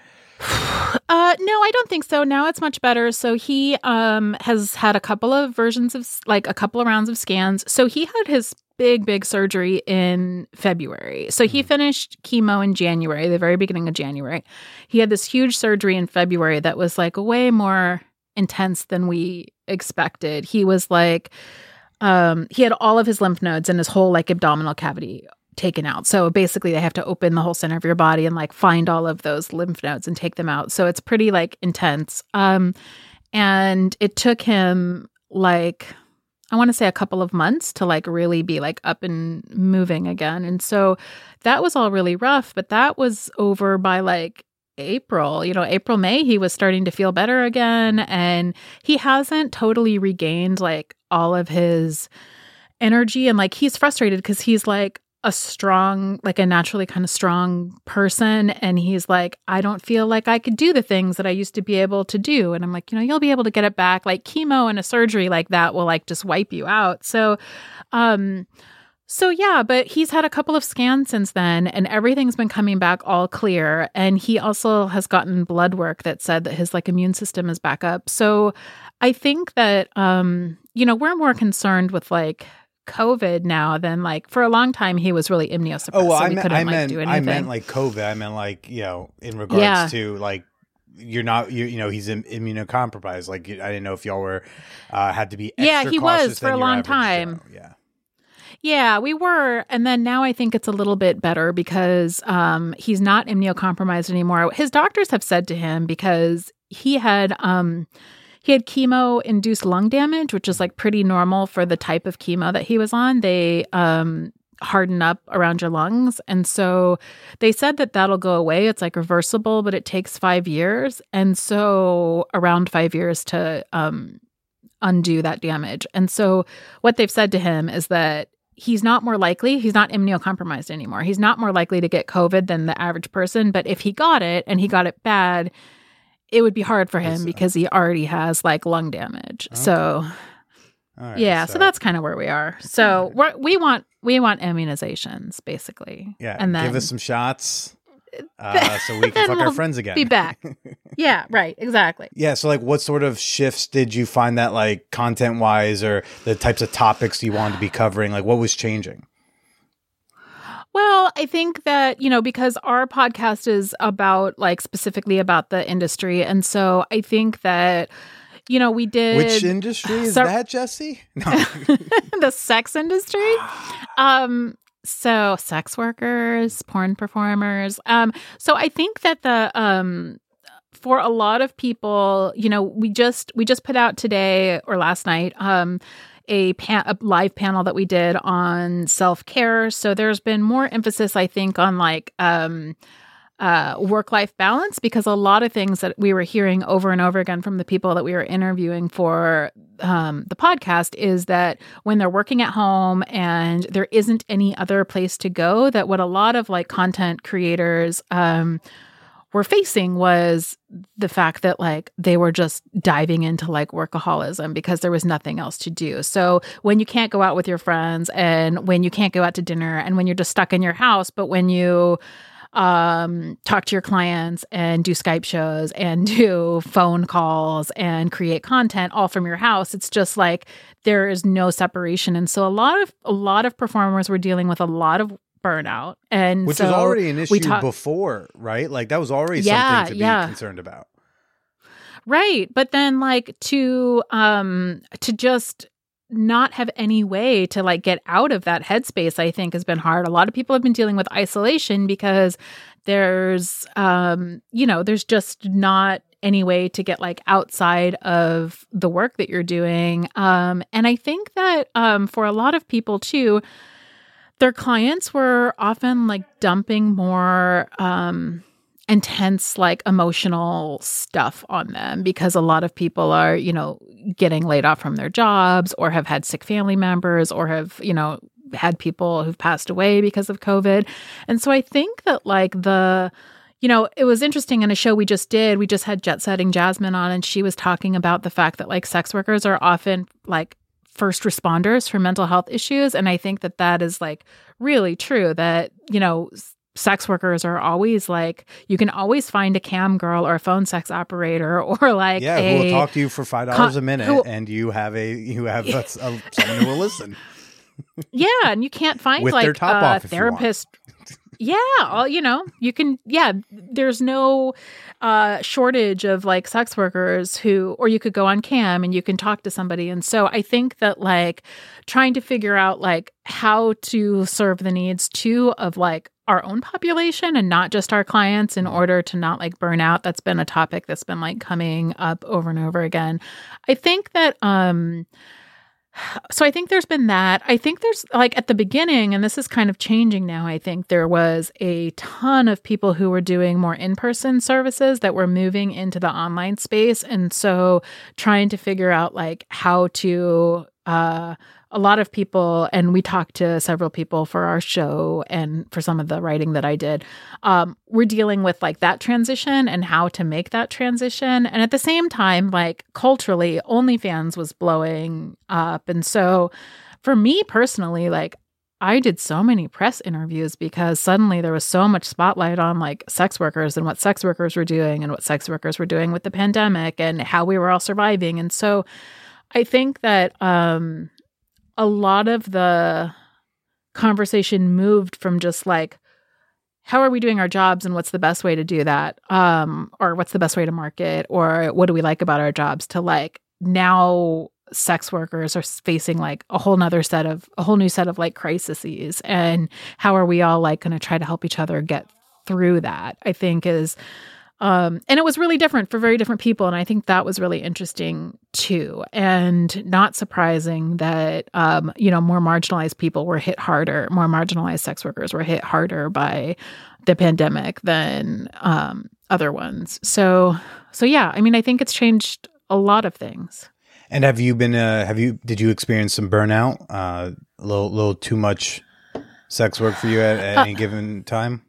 Uh, no, I don't think so. Now it's much better. So he um has had a couple of versions of like a couple of rounds of scans. So he had his big big surgery in February. So he finished chemo in January, the very beginning of January. He had this huge surgery in February that was like way more intense than we expected. He was like um he had all of his lymph nodes and his whole like abdominal cavity taken out. So basically they have to open the whole center of your body and like find all of those lymph nodes and take them out. So it's pretty like intense. Um and it took him like I want to say a couple of months to like really be like up and moving again. And so that was all really rough, but that was over by like April, you know, April, May, he was starting to feel better again. And he hasn't totally regained like all of his energy. And like he's frustrated because he's like, a strong, like a naturally kind of strong person. And he's like, I don't feel like I could do the things that I used to be able to do. And I'm like, you know, you'll be able to get it back. Like chemo and a surgery like that will like just wipe you out. So, um, so yeah, but he's had a couple of scans since then and everything's been coming back all clear and he also has gotten blood work that said that his like immune system is back up. So I think that um you know, we're more concerned with like COVID now than like for a long time he was really immunosuppressed. Oh, well, so I, meant, I, like meant, do I meant like COVID. I meant like, you know, in regards Yeah. to like, you're not, you, you know, he's im- immunocompromised. Like, I didn't know if y'all were, uh, had to be Yeah, he was for a long time. Joe. Yeah. Yeah, we were. And then now I think it's a little bit better because um, he's not immunocompromised anymore. His doctors have said to him because he had um, he had chemo induced lung damage, which is like pretty normal for the type of chemo that he was on. They um, harden up around your lungs. And so they said that that'll go away. It's like reversible, but it takes five years. And so around five years to um, undo that damage. And so what they've said to him is that he's not more likely, he's not immunocompromised anymore. He's not more likely to get COVID than the average person. But if he got it and he got it bad, it would be hard for him because he already has like lung damage. So All right, yeah, so, that's kind of where we are. So we're, we want we want immunizations basically. yeah. and then give us some shots uh, so we can fuck our we'll friends again. be back. yeah, right, exactly. Yeah. So, like, what sort of shifts did you find that, like, content wise, or the types of topics you wanted to be covering? Like, what was changing? Well, I think that, you know, because our podcast is about like specifically about the industry. And so I think that, you know, we did Which industry is so- that, Jesse? No. the sex industry. Um, so sex workers, porn performers. Um, so I think that the um for a lot of people, you know, we just we just put out today or last night um a, pan- a live panel that we did on self-care. So there's been more emphasis I think on like um uh, work life balance because a lot of things that we were hearing over and over again from the people that we were interviewing for um, the podcast is that when they're working at home and there isn't any other place to go, that what a lot of like content creators um, were facing was the fact that like they were just diving into like workaholism because there was nothing else to do. So when you can't go out with your friends and when you can't go out to dinner and when you're just stuck in your house, but when you um, talk to your clients and do Skype shows and do phone calls and create content all from your house. It's just like there is no separation. And so a lot of a lot of performers were dealing with a lot of burnout. And Which so was already an issue talk- before, right? Like, that was already Yeah, something to be yeah. concerned about. Right. But then like to um to just not have any way to like get out of that headspace I think has been hard. A lot of people have been dealing with isolation because there's um you know, there's just not any way to get like outside of the work that you're doing. Um and I think that um for a lot of people too their clients were often like dumping more um intense like emotional stuff on them because a lot of people are you know getting laid off from their jobs or have had sick family members or have you know had people who've passed away because of covid. And so i think that like the you know it was interesting in a show we just did we just had jet setting jasmine on and she was talking about the fact that like sex workers are often like first responders for mental health issues. And i think that that is like really true that you know sex workers are always like you can always find a cam girl or a phone sex operator or like yeah, a, who will talk to you for five dollars a minute, who- and you have a you have a, a, someone who will listen. yeah and you can't find like top a off if you therapist yeah all you know you can yeah there's no uh shortage of like sex workers who or you could go on cam and you can talk to somebody. And so i think that like trying to figure out like how to serve the needs too of like our own population and not just our clients in order to not like burn out that's been a topic that's been like coming up over and over again. I think that um so I think there's been that. I think there's like at the beginning, and this is kind of changing now. I think there was a ton of people who were doing more in person services that were moving into the online space. And so trying to figure out like how to, uh, a lot of people, and we talked to several people for our show and for some of the writing that I did. Um, we're dealing with like that transition and how to make that transition. And at the same time, like culturally, OnlyFans was blowing up. And so for me personally, like I did so many press interviews because suddenly there was so much spotlight on like sex workers and what sex workers were doing and what sex workers were doing with the pandemic and how we were all surviving. And so I think that um a lot of the conversation moved from just like how are we doing our jobs and what's the best way to do that um or what's the best way to market or what do we like about our jobs to like now sex workers are facing like a whole nother set of a whole new set of like crises and how are we all like going to try to help each other get through that i think is um, and it was really different for very different people. And I think that was really interesting too. And not surprising that, um, you know, more marginalized people were hit harder, more marginalized sex workers were hit harder by the pandemic than um, other ones. So, so yeah, I mean, I think it's changed a lot of things. And have you been, uh, have you, did you experience some burnout? Uh, a little, little too much sex work for you at, at any given time?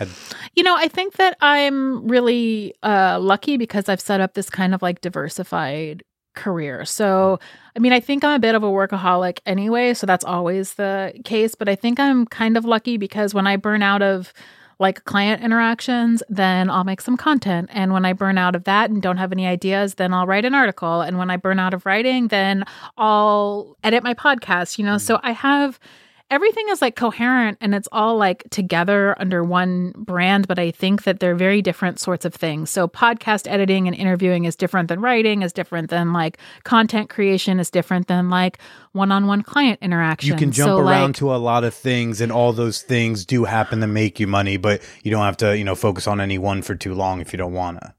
Had- you know, I think that I'm really uh, lucky because I've set up this kind of like diversified career. So, I mean, I think I'm a bit of a workaholic anyway, so that's always the case. But I think I'm kind of lucky because when I burn out of like client interactions, then I'll make some content. And when I burn out of that and don't have any ideas, then I'll write an article. And when I burn out of writing, then I'll edit my podcast, you know? Mm-hmm. So I have everything is like coherent and it's all like together under one brand, but I think that they're very different sorts of things. So podcast editing and interviewing is different than writing, is different than like content creation, is different than like one-on-one client interaction. You can jump so, around like, to a lot of things and all those things do happen to make you money, but you don't have to, you know, focus on any one for too long if you don't want to.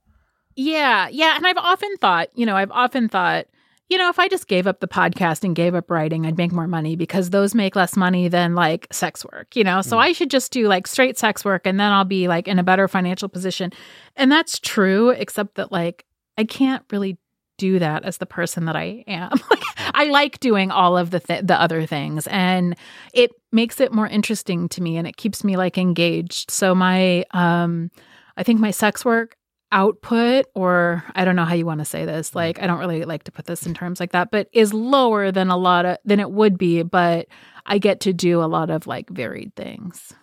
Yeah, yeah, and I've often thought, you know, I've often thought you know, if I just gave up the podcast and gave up writing, I'd make more money because those make less money than like sex work, you know? So mm. I should just do like straight sex work and then I'll be like in a better financial position. And that's true, except that like I can't really do that as the person that I am. like I like doing all of the th- the other things and it makes it more interesting to me and it keeps me like engaged. So my um I think my sex work output or I don't know how you want to say this. Mm. Like I don't really like to put this in terms like that, but is lower than a lot of than it would be, but I get to do a lot of like varied things.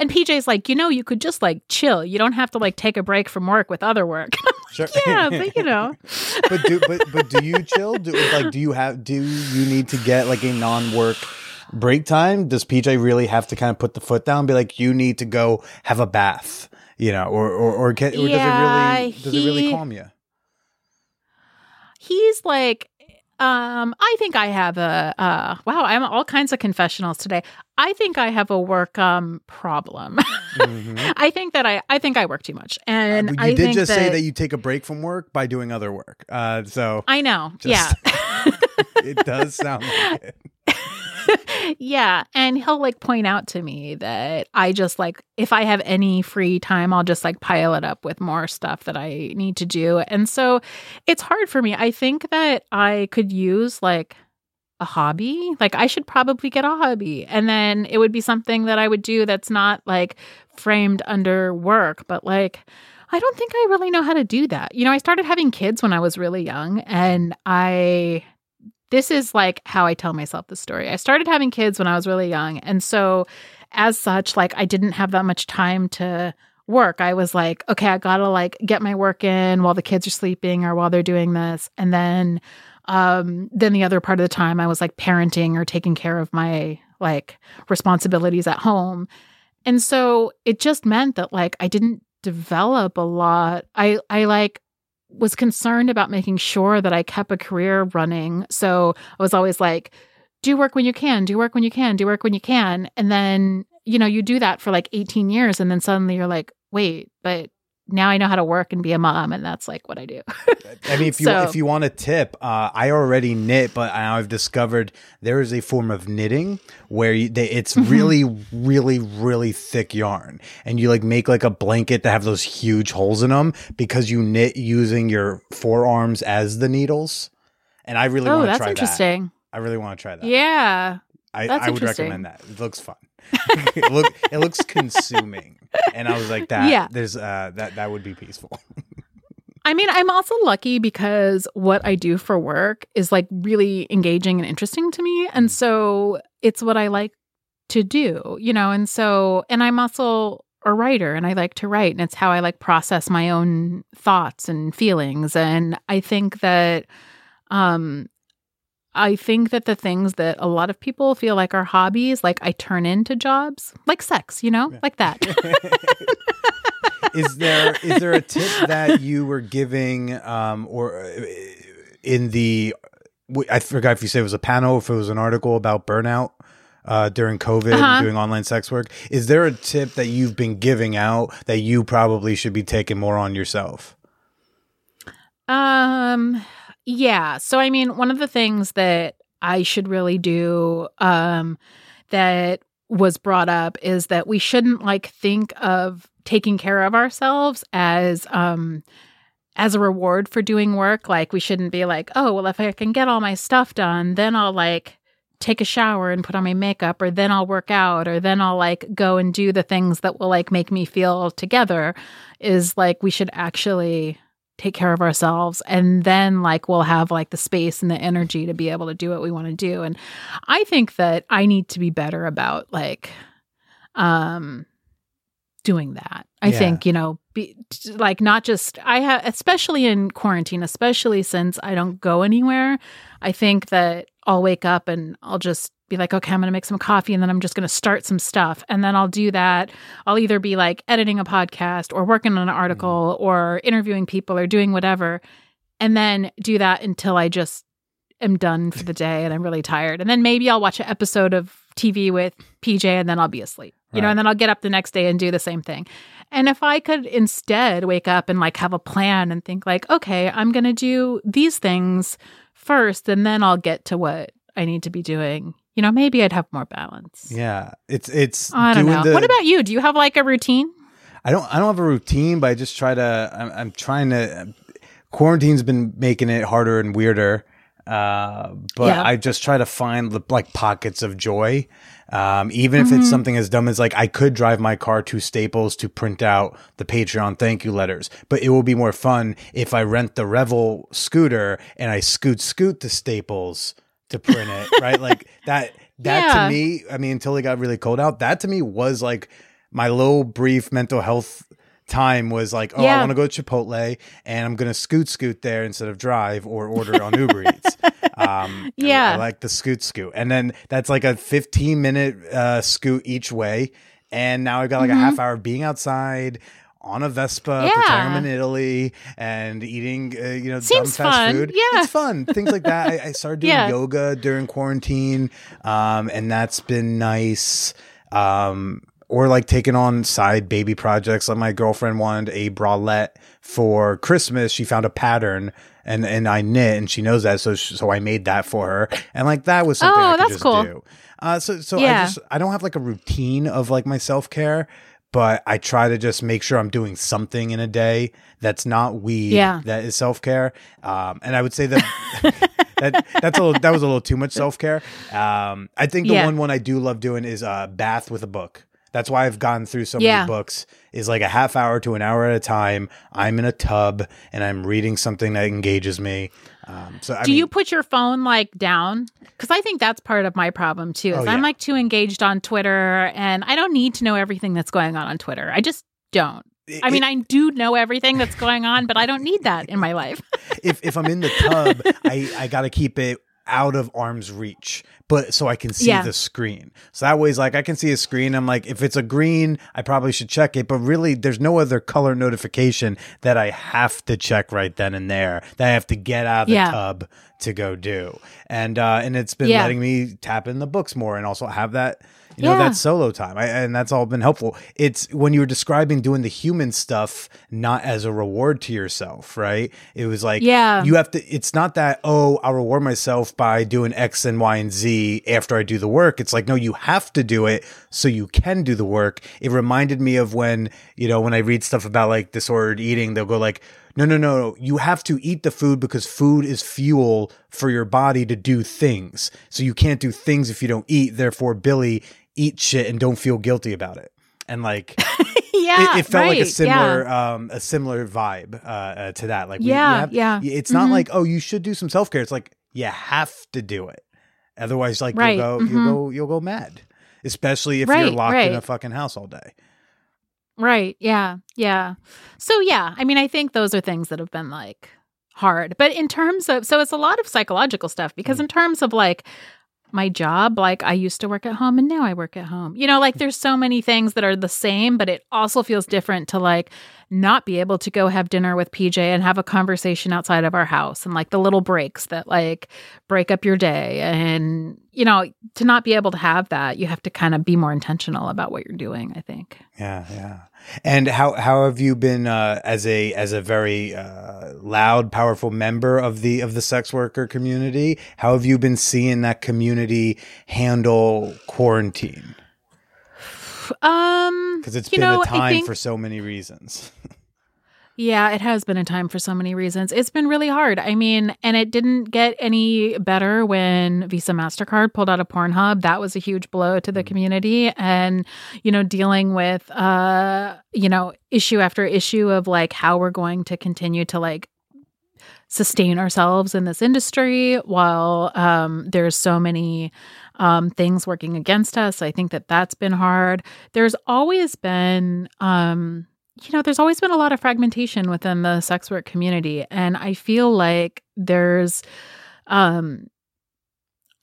And PJ's like, you know, you could just like chill. You don't have to like take a break from work with other work. Sure. yeah, but you know. but do but but do you chill? Do like do you have do you need to get like a non-work break time? Does PJ really have to kind of put the foot down be like you need to go have a bath? You know, or or or, can, or yeah, does it really does he, it really calm you? He's like um, I think I have a uh, wow. I'm all kinds of confessionals today. I think I have a work um problem. mm-hmm. I think that I I think I work too much, and uh, you I did just that, say that you take a break from work by doing other work. Uh, so I know, just, yeah, it does sound like it. yeah. And he'll like point out to me that I just like, if I have any free time, I'll just like pile it up with more stuff that I need to do. And so it's hard for me. I think that I could use like a hobby. Like I should probably get a hobby. And then it would be something that I would do that's not like framed under work, but like, I don't think I really know how to do that. You know, I started having kids when I was really young and I this is like how I tell myself the story. I started having kids when I was really young. And so, as such, like I didn't have that much time to work. I was like, okay, I gotta like get my work in while the kids are sleeping or while they're doing this. And then, um, then the other part of the time I was like parenting or taking care of my like responsibilities at home. And so it just meant that like I didn't develop a lot. I I like was concerned about making sure that I kept a career running. So I was always like, do work when you can, do work when you can, do work when you can. And then, you know, you do that for like 18 years and then suddenly you're like, wait, but now I know how to work and be a mom, and that's like what I do. I mean, if you So- if you want a tip, uh, I already knit, but I've discovered there is a form of knitting where you, they, it's Mm-hmm. really, really, really thick yarn, and you like make like a blanket that have those huge holes in them because you knit using your forearms as the needles. And I really oh, want to that's try that. interesting. I really want to try that. Yeah. I, that's I would recommend that. It looks fun. it look it looks consuming, and I was like that. Yeah. There's uh that that would be peaceful. I mean, I'm also lucky because what I do for work is like really engaging and interesting to me. And so it's what I like to do, you know, and so, and I'm also a writer and I like to write and it's how I like process my own thoughts and feelings. And I think that, um, I think that the things that a lot of people feel like are hobbies, like I turn into jobs, like sex, you know, like that. is there is there a tip that you were giving um or uh, in the I forgot if you said it was a panel if it was an article about burnout uh during covid Uh-huh. and doing online sex work is there a tip that you've been giving out that you probably should be taking more on yourself Um yeah. So I mean one of the things that I should really do um that was brought up is that we shouldn't like think of taking care of ourselves as um as a reward for doing work like we shouldn't be like oh well if I can get all my stuff done then I'll like take a shower and put on my makeup or then I'll work out or then I'll like go and do the things that will like make me feel together is like we should actually take care of ourselves. And then like we'll have like the space and the energy to be able to do what we want to do. And i think that i need to be better about like um doing that. I Yeah. think you know be like not just i have especially in quarantine especially since i don't go anywhere i think that i'll wake up and i'll just be like okay i'm gonna make some coffee and then i'm just gonna start some stuff and then i'll do that I'll either be like editing a podcast or working on an mm-hmm. article or interviewing people or doing whatever, and then do that until I just am done for the day and I'm really tired. And then maybe I'll watch an episode of TV with PJ and then I'll be asleep, you know, and then I'll get up the next day and do the same thing. And if I could instead wake up and like have a plan and think like, okay, I'm going to do these things first and then I'll get to what I need to be doing. You know, maybe I'd have more balance. yeah it's it's I don't doing know. the- what about you? Do you have like a routine? I don't I don't have a routine, but I just try to I'm, I'm trying to quarantine's been making it harder and weirder. Uh, but Yeah. I just try to find the, like pockets of joy. Um, even if Mm-hmm. it's something as dumb as like I could drive my car to Staples to print out the Patreon thank you letters, but it will be more fun if I rent the Revel scooter and I scoot scoot to Staples to print it, right? Like that that Yeah. to me, I mean, until it got really cold out, that to me was like my little brief mental health time was like, oh, I want to go to Chipotle and I'm gonna scoot scoot there instead of drive or order on Uber Eats. Um, Yeah. I, like the scoot scoot, and then that's like a 15 minute uh, scoot each way, and now I've got like a half hour of being outside. On a Vespa, Mm-hmm. Yeah. pretending I'm in Italy and eating, uh, you know, Seems dumb fast fun. food. Yeah. it's fun. Things like that. I, I started doing Yeah. yoga during quarantine, um, and that's been nice. Um, or like taking on side baby projects. Like my girlfriend wanted a bralette for Christmas. She found a pattern and and I knit, and she knows that, so sh- so I made that for her, and like that was something Oh, I could that's just cool. do. Uh, so so I just I don't have like a routine of like my self care. But I try to just make sure I'm doing something in a day that's not weed. Yeah. That is self care. Um, and I would say that that that's a little, that was a little too much self care. Um, I think the Yeah. one one I do love doing is uh, bath with a book. That's why I've gone through so Yeah. many books. Is like a half hour to an hour at a time. I'm in a tub and I'm reading something that engages me. Um, so I Do mean, you put your phone like down? Because I think that's part of my problem too. Is Oh, I'm like too engaged on Twitter, and I don't need to know everything that's going on on Twitter. I just don't. I mean, I do know everything that's going on, but I don't need that in my life. if if I'm in the tub, I I got to keep it out of arm's reach, but so I can see Yeah. the screen. So that way, it's like I can see a screen. I'm like, if it's a green, I probably should check it. But really, there's no other color notification that I have to check right then and there. That I have to get out of the Yeah. tub to go do. And uh, and it's been Yeah. letting me tap in the books more, and also have that You know, Yeah. that's solo time. I, and that's all been helpful. It's when you were describing doing the human stuff not as a reward to yourself, right? It was like, Yeah. you have to, it's not that, oh, I'll reward myself by doing X and Y and Z after I do the work. It's like, no, you have to do it so you can do the work. It reminded me of when, you know, when I read stuff about like disordered eating, they'll go like, no, no, no, no. You have to eat the food because food is fuel for your body to do things. So you can't do things if you don't eat. Therefore, Billy, eat shit and don't feel guilty about it. And like yeah, it, it felt like a similar yeah. um a similar vibe uh, uh to that. Like we, Yeah, you have, yeah. It's not Mhm. like oh you should do some self care. It's like you have to do it. Otherwise, like Right, you'll go mhm. you'll go you'll go mad. Especially if you're Right, locked in a fucking house all day. Right. Yeah. Yeah. So, yeah, I mean, I think those are things that have been like hard. But in terms of, so it's a lot of psychological stuff because mm. in terms of like my job, like I used to work at home and now I work at home. You know, like there's so many things that are the same, but it also feels different to like not be able to go have dinner with PJ and have a conversation outside of our house and like the little breaks that like break up your day. And, you know, to not be able to have that, you have to kind of be more intentional about what you're doing, I think. Yeah, yeah. And how how have you been uh, as a as a very uh, loud, powerful member of the of the sex worker community? How have you been seeing that community handle quarantine? Um, Because it's been know, a time think- for so many reasons. Yeah, it has been a time for so many reasons. It's been really hard. I mean, and it didn't get any better when Visa MasterCard pulled out of Pornhub. That was a huge blow to the community. And, you know, dealing with, uh, you know, issue after issue of like how we're going to continue to like sustain ourselves in this industry while um, there's so many um, things working against us. I think that that's been hard. There's always been, um, you know, there's always been a lot of fragmentation within the sex work community. And I feel like there's, um,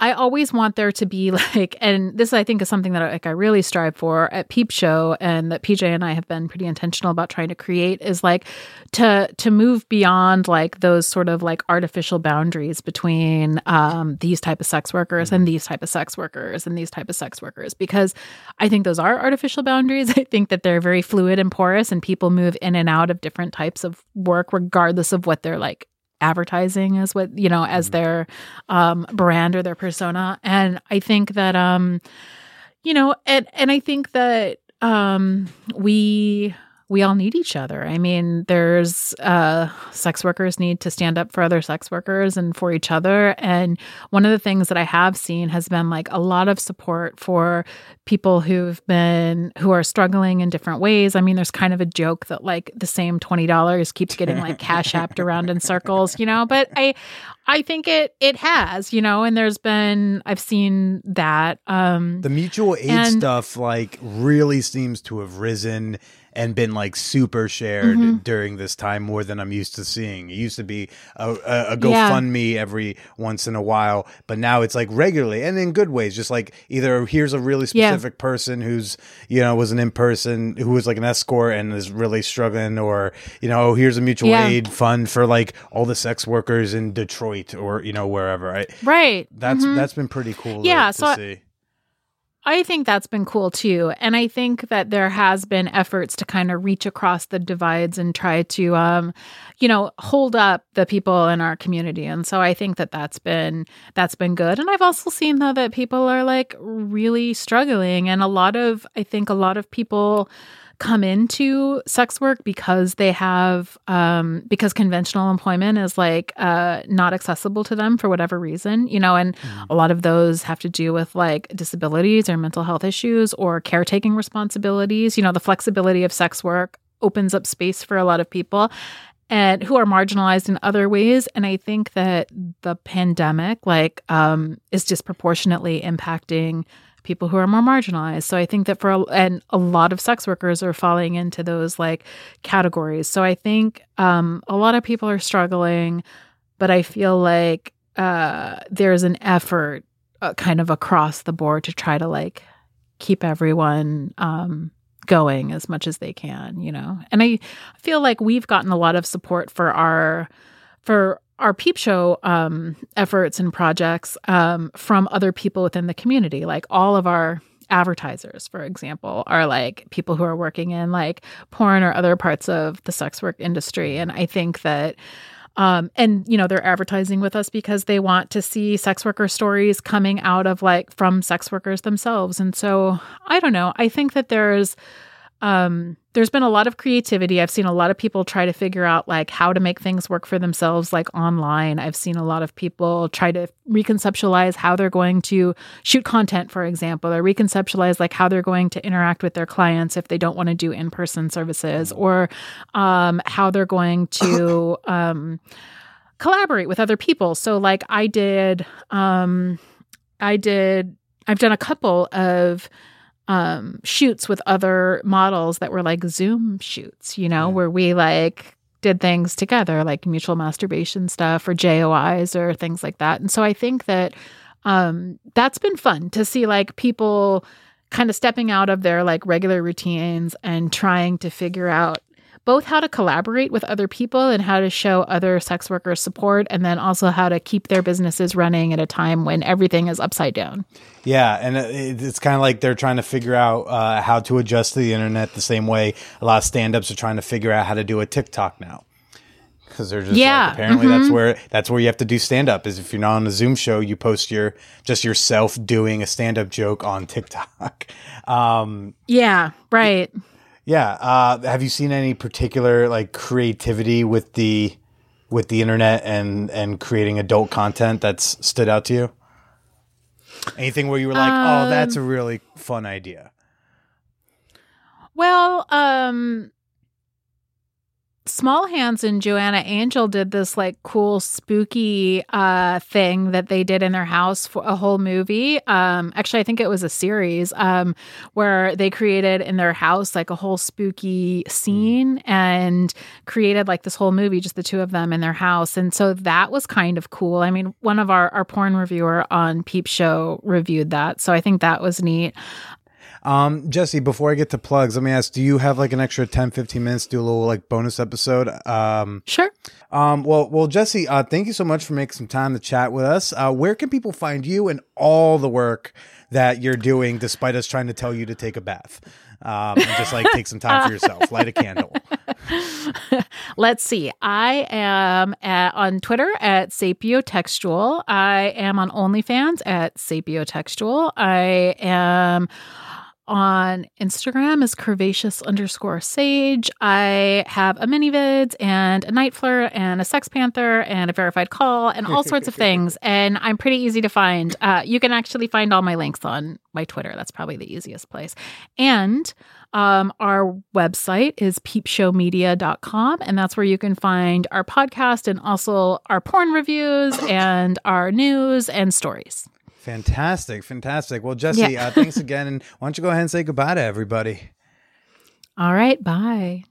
I always want there to be like, and this I think is something that like I really strive for at Peepshow, and that PJ and I have been pretty intentional about trying to create is like to to move beyond like those sort of like artificial boundaries between um, these type of sex workers and these type of sex workers and these type of sex workers because I think those are artificial boundaries. I think that they're very fluid and porous, and people move in and out of different types of work regardless of what they're like advertising as what you know as their um brand or their persona. And i think that um you know and and i think that um we we all need each other. I mean, there's uh, sex workers need to stand up for other sex workers and for each other. And one of the things that I have seen has been like a lot of support for people who've been who are struggling in different ways. I mean, there's kind of a joke that like the same twenty dollars keeps getting like cash apped around in circles, you know. But I, I think it it has, you know, and there's been I've seen that. Um, The mutual aid And- stuff like really seems to have risen and been like super shared Mm-hmm. during this time more than I'm used to seeing. It used to be a, a, a Yeah. GoFundMe every once in a while, but now it's like regularly and in good ways. Just like either here's a really Yeah. specific person who's you know was an in person who was like an escort and is really struggling, or you know here's a mutual Yeah. aid fund for like all the sex workers in Detroit or you know wherever. I, right. that's Mhm. that's been pretty cool. Yeah, to, so to I- see. I think that's been cool too. And I think that there has been efforts to kind of reach across the divides and try to um you know, hold up the people in our community. And so I think that that's been that's been good. And I've also seen though that people are like really struggling and a lot of I think a lot of people come into sex work because they have um because conventional employment is like uh not accessible to them for whatever reason you know and a lot of those have to do with like disabilities or mental health issues or caretaking responsibilities. You know the flexibility of sex work opens up space for a lot of people and who are marginalized in other ways and i think that the pandemic like um is disproportionately impacting people who are more marginalized. So i think that for a, and a lot of sex workers are falling into those like categories. So i think um a lot of people are struggling but i feel like uh there's an effort uh, kind of across the board to try to like keep everyone um going as much as they can you know? And i feel like we've gotten a lot of support for our for our Peepshow um, efforts and projects um, from other people within the community. Like all of our advertisers, for example, are like people who are working in like porn or other parts of the sex work industry. And I think that um, and you know they're advertising with us because they want to see sex worker stories coming out of like from sex workers themselves. And so i don't know. I think that there's um, there's been a lot of creativity. I've seen a lot of people try to figure out like how to make things work for themselves, like online. I've seen a lot of people try to reconceptualize how they're going to shoot content, for example, or reconceptualize like how they're going to interact with their clients if they don't want to do in person services, or um, how they're going to um, collaborate with other people. So, like, I did, um, I did, I've done a couple of um, shoots with other models that were like Zoom shoots, you know, yeah. where we like did things together, like mutual masturbation stuff or JOIs or things like that. And so I think that um, that's been fun to see like people kind of stepping out of their like regular routines and trying to figure out both how to collaborate with other people and how to show other sex workers support, and then also how to keep their businesses running at a time when everything is upside down. Yeah, and it's kind of like they're trying to figure out uh, how to adjust to the internet the same way a lot of stand-ups are trying to figure out how to do a TikTok now. Because they're just yeah. Like, apparently mm-hmm. that's where that's where you have to do stand up is if you're not on a Zoom show, you post your just yourself doing a stand up joke on TikTok. Um, yeah, right. Yeah. Uh, have you seen any particular like creativity with the with the internet and and creating adult content that's stood out to you? Anything where you were like, um, "Oh, that's a um, really fun idea." Well, um Small Hands and Joanna Angel did this like cool spooky uh thing that they did in their house for a whole movie. Um actually I think it was a series um where they created in their house like a whole spooky scene and created like this whole movie just the two of them in their house. And so that was kind of cool. I mean, one of our our porn reviewer on Peepshow reviewed that. So I think that was neat. Um, Jessie, before I get to plugs, let me ask, do you have like an extra 10, 15 minutes to do a little like bonus episode? Um, sure. Um, well, well, Jessie, uh, thank you so much for making some time to chat with us. Uh, where can people find you and all the work that you're doing despite us trying to tell you to take a bath? Um, and just like take some time for yourself, light a candle. Let's see. I am at, on Twitter at sapiotextual. I am on OnlyFans at sapiotextual. I am on Instagram is curvaceous underscore sage. I have a ManyVids and a NiteFlirt and a SextPanther and a verified call and all sorts of things. And I'm pretty easy to find. Uh, you can actually find all my links on my Twitter. That's probably the easiest place. And um, our website is peepshowmedia.com, and that's where you can find our podcast and also our porn reviews and our news and stories. Fantastic, fantastic. Well, Jessie, yeah. uh, thanks again. And why don't you go ahead and say goodbye to everybody? All right, bye.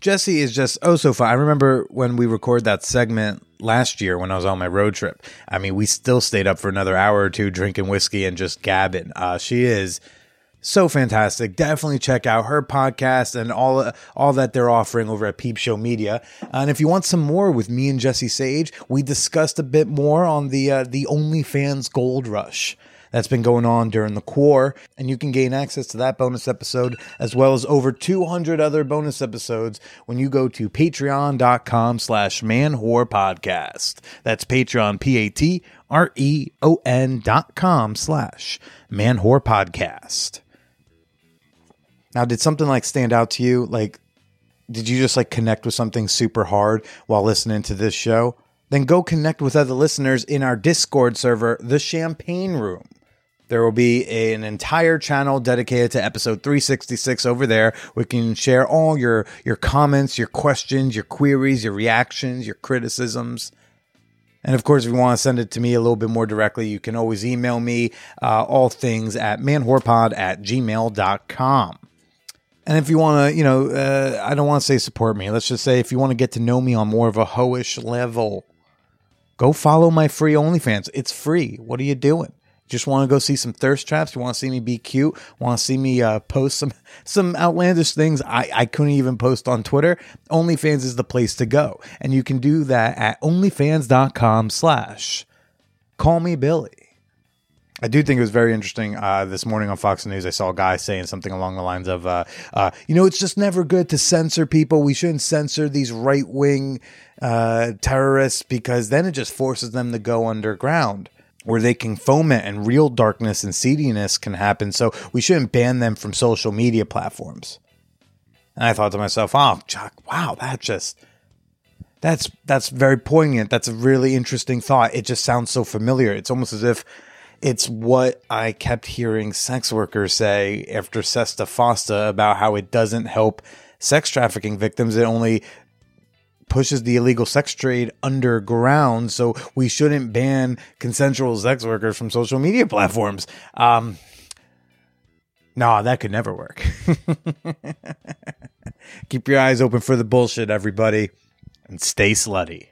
Jessie is just oh so fun. I remember when we recorded that segment last year when I was on my road trip. I mean, we still stayed up for another hour or two drinking whiskey and just gabbing. Uh, she is so fantastic. Definitely check out her podcast and all all that they're offering over at Peepshow Media. And if you want some more with me and Jessie Sage, we discussed a bit more on the uh, the OnlyFans Gold Rush that's been going on during the core and you can gain access to that bonus episode as well as over 200 other bonus episodes when you go to patreon.com slash podcast that's patreon p-a-t-r-e-o-n dot com slash podcast now, did something like stand out to you? Like, did you just like connect with something super hard while listening to this show? Then go connect with other listeners in our Discord server, The Champagne Room. There will be an entire channel dedicated to episode 366 over there. We can share all your your comments, your questions, your queries, your reactions, your criticisms. And of course, if you want to send it to me a little bit more directly, you can always email me uh, all things at manwhorepod at gmail.com. And if you want to, you know, uh, I don't want to say support me. Let's just say if you want to get to know me on more of a hoish level, go follow my free OnlyFans. It's free. What are you doing? just want to go see some thirst traps, you want to see me be cute, want to see me uh, post some some outlandish things I, I couldn't even post on Twitter, OnlyFans is the place to go. And you can do that at onlyfans.com slash call me Billy. I do think it was very interesting. Uh, this morning on Fox News, I saw a guy saying something along the lines of, uh, uh, "You know, it's just never good to censor people. We shouldn't censor these right wing uh, terrorists because then it just forces them to go underground." Where they can foment and real darkness and seediness can happen. So we shouldn't ban them from social media platforms. And I thought to myself, oh, Chuck, wow, that just that's that's very poignant. That's a really interesting thought. It just sounds so familiar. It's almost as if it's what I kept hearing sex workers say after SESTA FOSTA about how it doesn't help sex trafficking victims. It only pushes the illegal sex trade underground. So we shouldn't ban consensual sex workers from social media platforms. Um, no, that could never work. Keep your eyes open for the bullshit, everybody, and stay slutty.